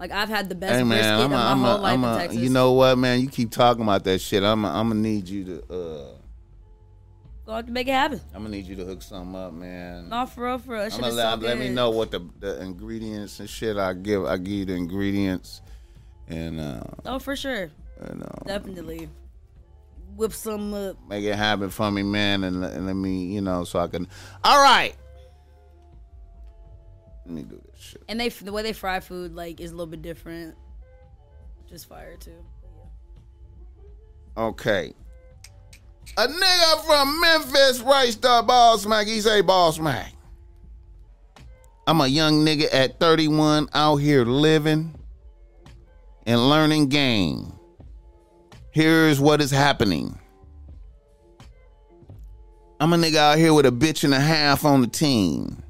Like I've had the best Hey brisket I'm of my I'm whole a, life I'm in Texas. you know what, man? You keep talking about that shit. I'm, I'm gonna need you to, uh, Go out to make it happen. I'm gonna need you to hook something up, man. No, for real, for real. I'm shit gonna let, so let me know what the, the ingredients and shit. I give, I give you the ingredients, and uh, Oh, for sure. know, Definitely. Whip some up. make it happen for me, man, and, and let me, you know, so I can. All right, let me do this shit. And they the way they fry food like is a little bit different. Just fire too. Okay. A nigga from Memphis writes the Boss Mac. He say Boss Mac. I'm a young nigga at 31 out here living and learning game. Here's what is happening. I'm a nigga out here with a bitch and a half on the team.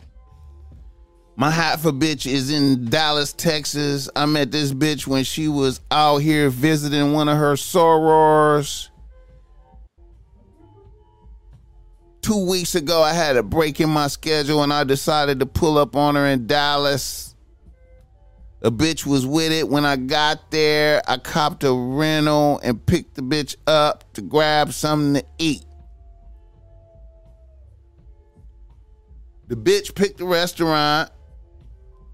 My half a bitch is in Dallas, Texas. I met this bitch when she was out here visiting one of her sorors. Two weeks ago, I had a break in my schedule and I decided to pull up on her in Dallas. A bitch was with it. When I got there, I copped a rental and picked the bitch up to grab something to eat. The bitch picked the restaurant,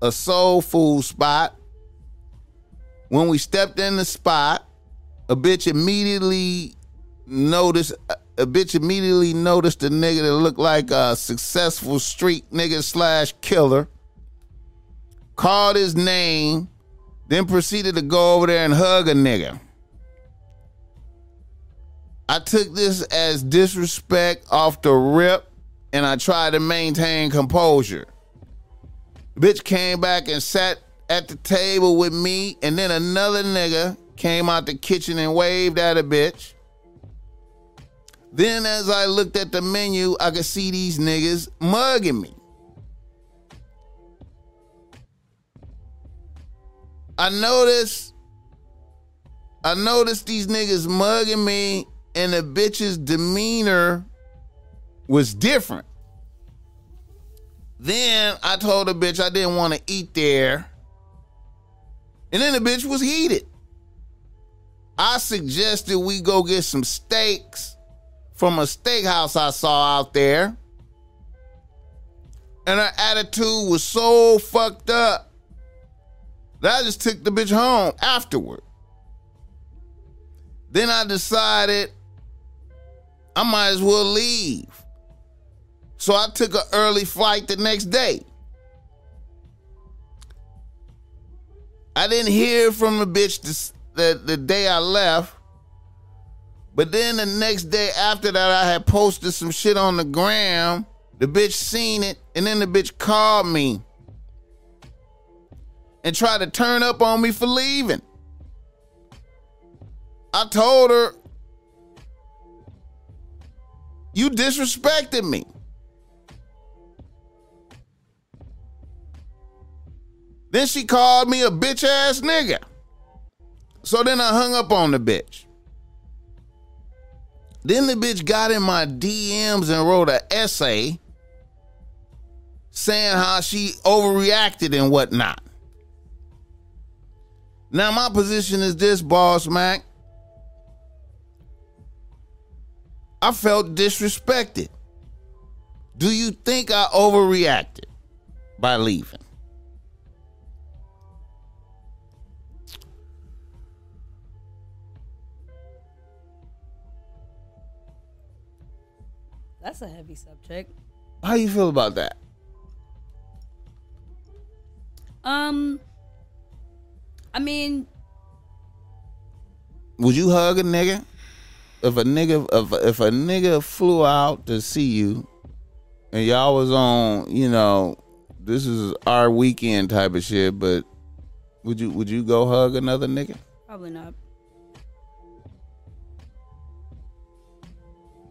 a soul food spot. When we stepped in the spot, a bitch immediately noticed a bitch immediately noticed a nigga that looked like a successful street nigga slash killer. Called his name, then proceeded to go over there and hug a nigga. I took this as disrespect off the rip and I tried to maintain composure. Bitch came back and sat at the table with me, and then another nigga came out the kitchen and waved at a bitch. Then, as I looked at the menu, I could see these niggas mugging me. I noticed, I noticed these niggas mugging me, and the bitch's demeanor was different. Then I told the bitch I didn't want to eat there. And then the bitch was heated. I suggested we go get some steaks from a steakhouse I saw out there. And her attitude was so fucked up that I just took the bitch home afterward. Then I decided I might as well leave. So I took an early flight the next day. I didn't hear from the bitch the, the, the day I left. But then the next day after that, I had posted some shit on the gram. The bitch seen it, and then the bitch called me and tried to turn up on me for leaving. I told her, You disrespected me. Then she called me a bitch ass nigga. So then I hung up on the bitch. Then the bitch got in my DMs and wrote an essay saying how she overreacted and whatnot. Now, my position is this, Boss Mac. I felt disrespected. Do you think I overreacted by leaving? That's a heavy subject. How you feel about that? Um, I mean, Would you hug a nigga? If a nigga if, if a nigga flew out to see you and y'all was on, you know, this is our weekend type of shit, but would you would you go hug another nigga? probably not.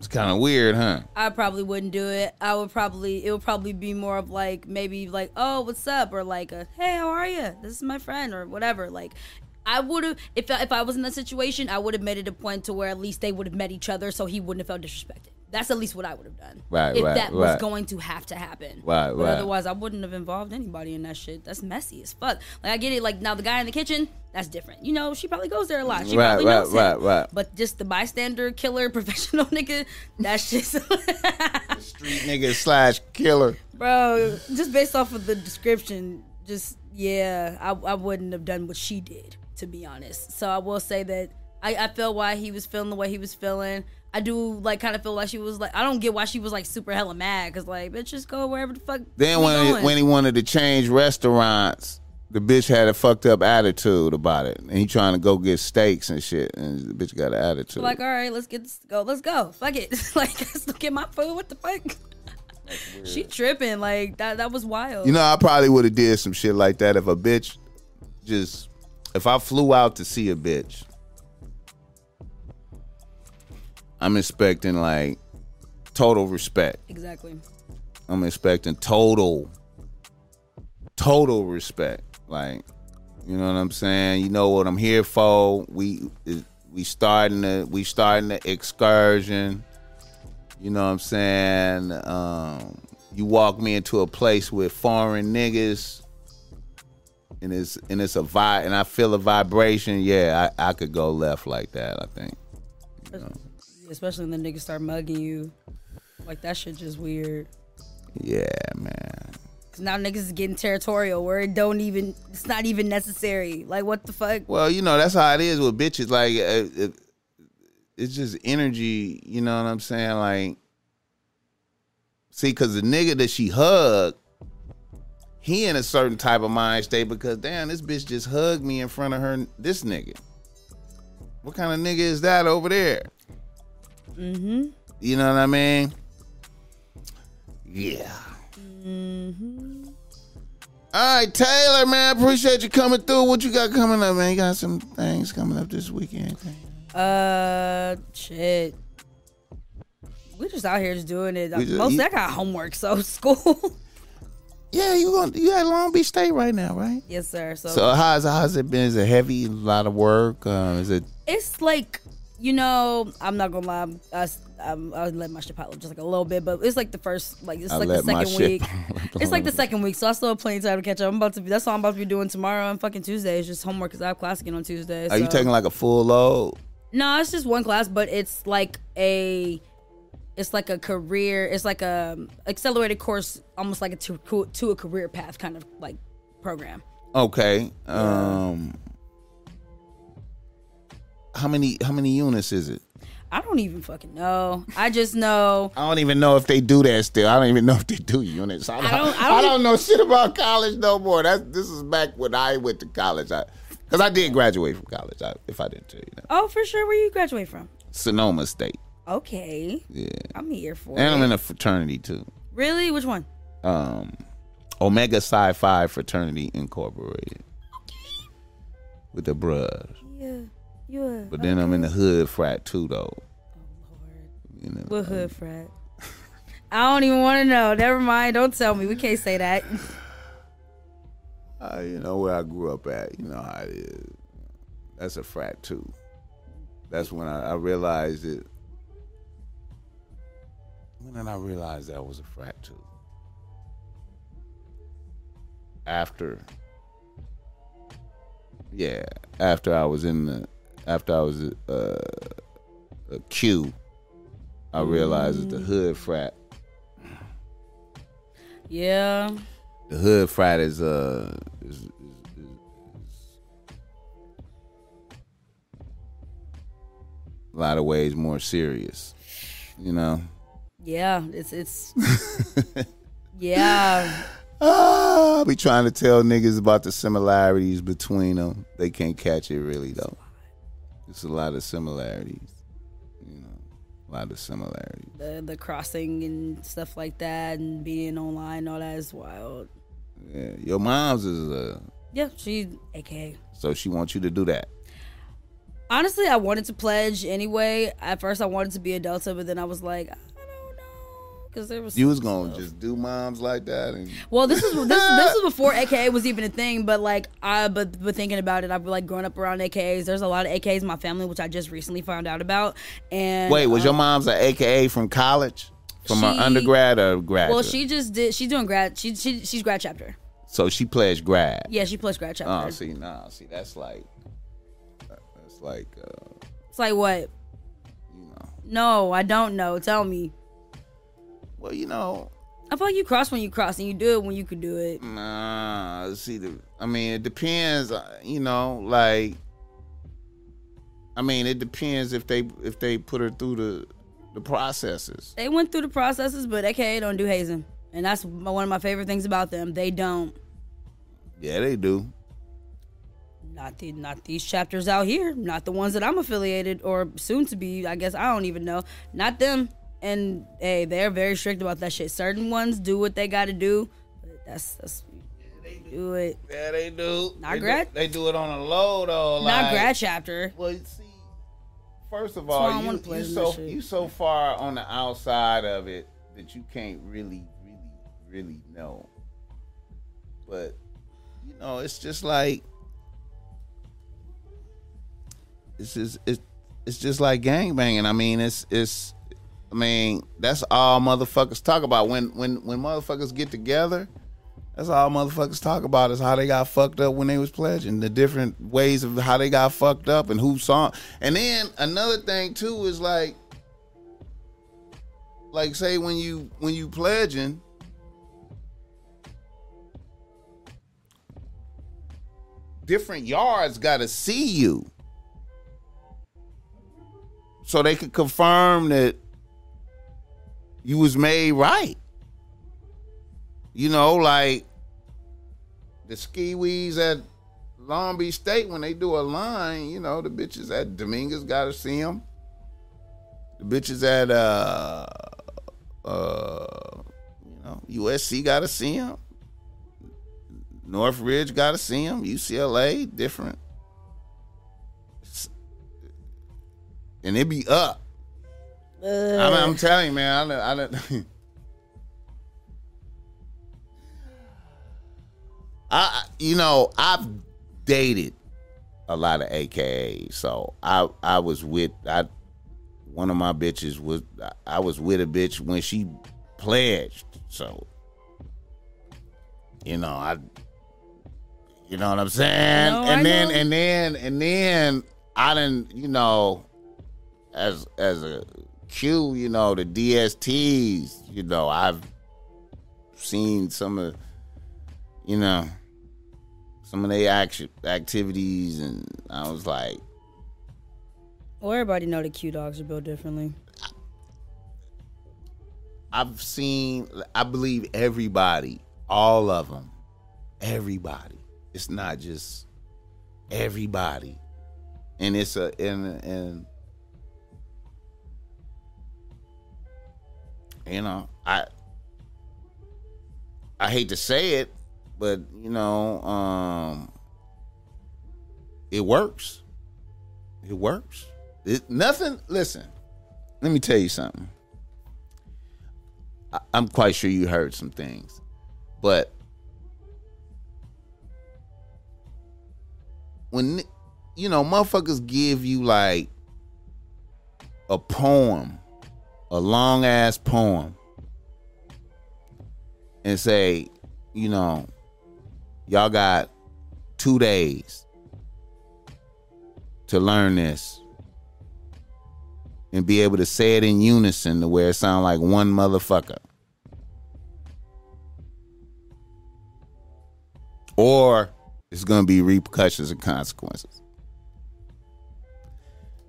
It's kind of weird, huh? I probably wouldn't do it. I would probably it would probably be more of like maybe like oh what's up or like a hey how are you this is my friend or whatever like I would have if if I was in that situation I would have made it a point to where at least they would have met each other so he wouldn't have felt disrespected. That's at least what I would have done. Right, if right, that was going to have to happen. Right, but right. Otherwise, I wouldn't have involved anybody in that shit. That's messy as fuck. Like I get it. Like now, the guy in the kitchen, that's different. You know, she probably goes there a lot. She Right, probably right, knows him. right, right. But just the bystander, killer, professional nigga, that's just Street nigga slash killer. bro. Just based off of the description, just yeah, I, I wouldn't have done what she did to be honest. So I will say that I, I feel why he was feeling the way he was feeling. I do like kind of feel like she was like I don't get why she was like super hella mad because like bitch just go wherever the fuck. Then when he, going. when he wanted to change restaurants, the bitch had a fucked up attitude about it, and he trying to go get steaks and shit, and the bitch got an attitude. like all right, let's get this go, let's go, fuck it, like let's go get my food. What the fuck? she tripping like that. That was wild. You know, I probably would have did some shit like that if a bitch just if I flew out to see a bitch. I'm expecting like total respect. Exactly. I'm expecting total, total respect. Like, you know what I'm saying? You know what I'm here for. We we starting the we starting the excursion. You know what I'm saying? Um, you walk me into a place with foreign niggas, and it's and it's a vibe, and I feel a vibration. Yeah, I, I could go left like that. I think. Especially when the niggas start mugging you. Like that shit just weird. Yeah, man. Cause now niggas is getting territorial where it don't even it's not even necessary. Like what the fuck? Well, you know that's how it is with bitches. Like uh, it, it's just energy. You know what I'm saying? Like, see, because the nigga that she hugged, he in a certain type of mind state because damn, this bitch just hugged me in front of her. This nigga, what kind of nigga is that over there? Mm-hmm. You know what I mean? Yeah. Mm-hmm. All right, Taylor, man, appreciate you coming through. What you got coming up, man? You got some things coming up this weekend? Uh, shit. We just out here just doing it. We just- Most you- I got homework, so school. Yeah, you going you at Long Beach State right now, right? yes, sir. So, So how's how's it been? Is it heavy? A lot of work? Um, is it? it's like you know, I'm not gonna lie. I'm, I, I'm, I let my shit pile up just like a little bit, but it's like the first, like it's I like the second week. it's like the second week, so I still have plenty of time to catch up. I'm about to be. That's all I'm about to be doing tomorrow and fucking Tuesday. It's just homework because I have class again on Tuesday. Are you taking like a full load? No, it's just one class, but it's like a it's like a career, it's like a accelerated course, almost like a to, to a career path kind of like program. Okay. Um, how many how many units is it? I don't even fucking know. I just know I don't even know if they do that still. I don't even know if they do units. I don't, I don't- don't, I don't know shit about college no more. That's this is back when I went to college. I because I did graduate from college. I, if I didn't tell you that, Oh, for sure. Where you graduate from? Sonoma State. Okay, Yeah, I'm here for and I'm in a fraternity too. really? Which one? um, Omega Psi Phi Fraternity Incorporated Okay. with the bruhs. You But then I'm in the hood frat too, though. You know, what hood frat? I don't even want to know. Never mind. Don't tell me. We can't say that. uh, you know where I grew up at. You know how it is. That's a frat too. That's when I, I realized it. When did I realize that was a frat too? After. Yeah, after I was in the, after I was uh, a Q, I realized that the hood frat, Yeah. the hood frat is uh is, is, is, is a lot of ways more serious. You know. Yeah. It's it's. yeah. Ah, I be trying to tell niggas about the similarities between them. They can't catch it really though. It's a lot of similarities. You know, a lot of similarities. The the crossing and stuff like that, and being online, all that is wild. Yeah, your mom's is uh, Yeah, she AKA. so she wants you to do that. Honestly, I wanted to pledge anyway. At first, I wanted to be a Delta, but then I was like, I don't know, because there was You was gonna just do moms like that, and Well, this is this this was before AKA was even a thing, but like I but but thinking about it, I've like grown up around AKAs. There's a lot of AKAs in my family, which I just recently found out about. And wait, was um, your mom's an AKA from college, from She- undergrad or grad? Well, she just did. She's doing grad. She, she she's grad chapter. so she pledged grad. Yeah, she pledged grad chapter. Oh, see, nah, see, that's like, that's like, uh, It's like what? you know, No, I don't know. Tell me. Well, you know, I feel like you cross when you cross, and you do it when you could do it. Nah, see the. I mean, it depends. uh, You know, like. I mean, it depends if they if they put her through the the processes. They went through the processes, but AKA don't do hazing, and that's one of my favorite things about them. They don't. Yeah, they do. Not the not these chapters out here. Not the ones that I'm affiliated or soon to be. I guess I don't even know. Not them. And hey, they're very strict about that shit. Certain ones do what they got to do. But that's that's do it. Yeah, they do. Not they grad- Do, they do it on a low though. Not like- grad chapter. Well, you see, First of That's why I all, you, you so you so far on the outside of it that you can't really, really, really know. But you know, it's just like it's just it's it's just like gangbanging. I mean, it's it's I mean, that's all motherfuckers talk about when when when motherfuckers get together. That's all motherfuckers talk about is how they got fucked up when they was pledging, the different ways of how they got fucked up and who saw. And then another thing too is like, like say when you when you pledging, different yards got to see you, so they could confirm that you was made right. You know, like the Skee-Wees at Long Beach State when they do a line, you know, the bitches at Dominguez got to see them. The bitches at uh uh you know USC got to see them. Northridge got to see them. UCLA different, and it be up. I mean, I'm telling you, man. I don't, I don't I, you know, I've dated a lot of AKAs, so I, I was with, I, one of my bitches was, I was with a bitch when she pledged, so, you know, I, you know what I'm saying, No, and I then, know. and then, and then I didn't, you know, as as a Q, you know, the DSTs, you know, I've seen some of, you know, some of their action activities, and I was like, Well, everybody know the Q dogs are built differently. I've seen, I believe everybody, all of them, everybody. It's not just everybody, and it's a and and you know I I hate to say it, but you know um it works. It works. It, nothing. Listen, let me tell you something. I- I'm quite sure you heard some things, but when you know motherfuckers give you like a poem, a long ass poem, and say, you know, y'all got two days to learn this and be able to say it in unison to where it sound like one motherfucker. Or it's gonna be repercussions and consequences.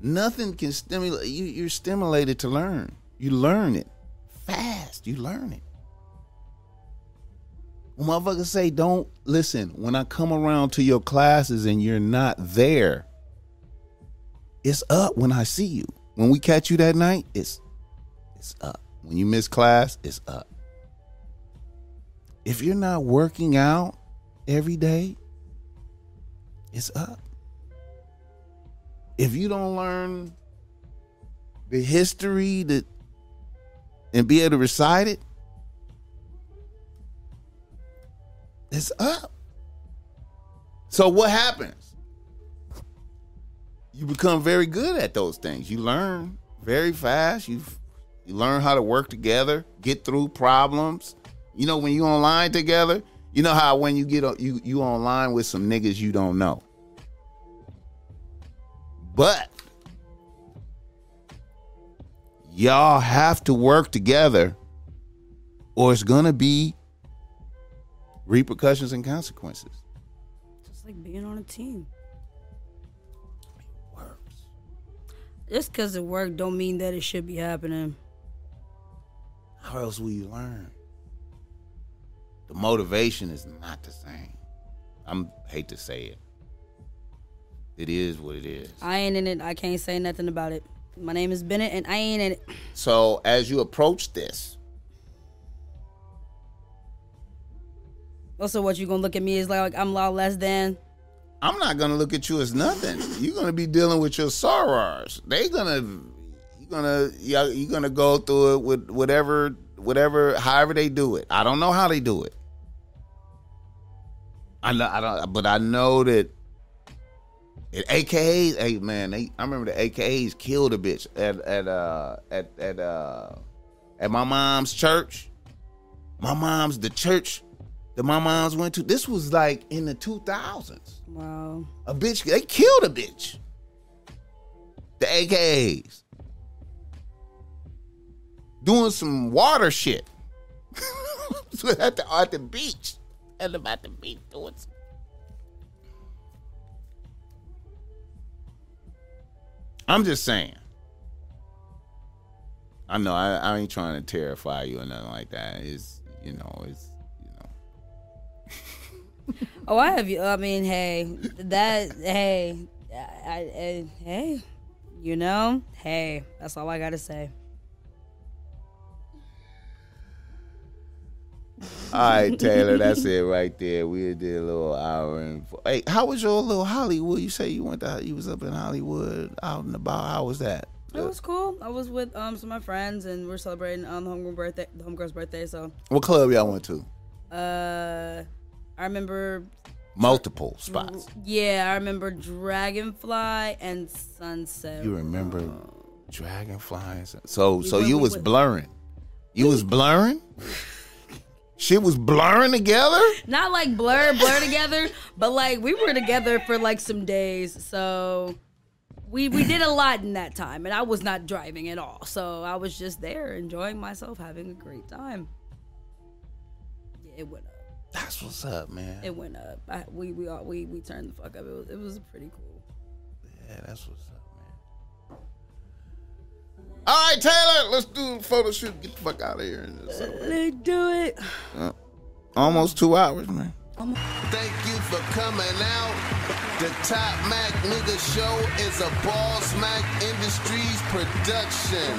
Nothing can stimulate you. You're stimulated to learn. You learn it fast. You learn it. When motherfuckers say, "Don't listen," when I come around to your classes and you're not there, it's up when I see you. When we catch you that night, it's it's up. When you miss class, it's up. If you're not working out every day, it's up. If you don't learn the history that and be able to recite it, it's up. So what happens? You become very good at those things. You learn very fast. You you learn how to work together, get through problems. You know when you online together, you know how when you get on, you you online with some niggas you don't know. But y'all have to work together or it's going to be repercussions and consequences. Just like being on a team. It Works. Just because it worked don't mean that it should be happening. How else will you learn? The motivation is not the same. I'm hate to say it. It is what it is. I ain't in it. I can't say nothing about it. My name is Bennett, and I ain't in it. So as you approach this, Also, what you gonna look at me is like I'm a lot less than? I'm not gonna look at you as nothing. You're gonna be dealing with your sorrows. They gonna you're gonna you're gonna go through it with whatever whatever however they do it. I don't know how they do it. I know I don't but I know that at AKAs, hey man, they, I remember the AKAs killed a bitch at at uh at at uh at my mom's church. My mom's the church that my mom's went to. This was like in the two thousands. Wow. A bitch, they killed a bitch. The AKAs doing some water shit at the at the beach. At the, at the beach doing. Some, I'm just saying. I know I, I ain't trying to terrify you or nothing like that. It's you know it's you know Oh, I have you. I mean, hey, that, hey, I, I, hey, you know, hey, that's all I gotta say. All right, Taylor, that's it right there. We did a little hour and four. hey, how was your little Hollywood? You say you went to you was up in Hollywood, out and about. How was that? It was cool. I was with um some of my friends, and we're celebrating um the homegirl birthday, the homegirl's birthday. So, What club y'all went to? uh, I remember, Multiple spots. yeah, I remember Dragonfly and Sunset. You remember Dragonflies? So so you was went- blurring. You was blurring. Shit was blurring together. Not like blur, blur together, but like we were together for like some days. So we we did a lot in that time, and I was not driving at all. So I was just there, enjoying myself, having a great time. Yeah, it went up. That's what's up, man. It went up. I, we we all, we we turned the fuck up. It was it was pretty cool. Yeah, that's what's up. All right, Taylor, let's do the photo shoot. Get the fuck out of here. Let's do it. Uh, almost two hours, man. Thank you for coming out. The Top Mac Nigga Show is a Boss Mac Industries production.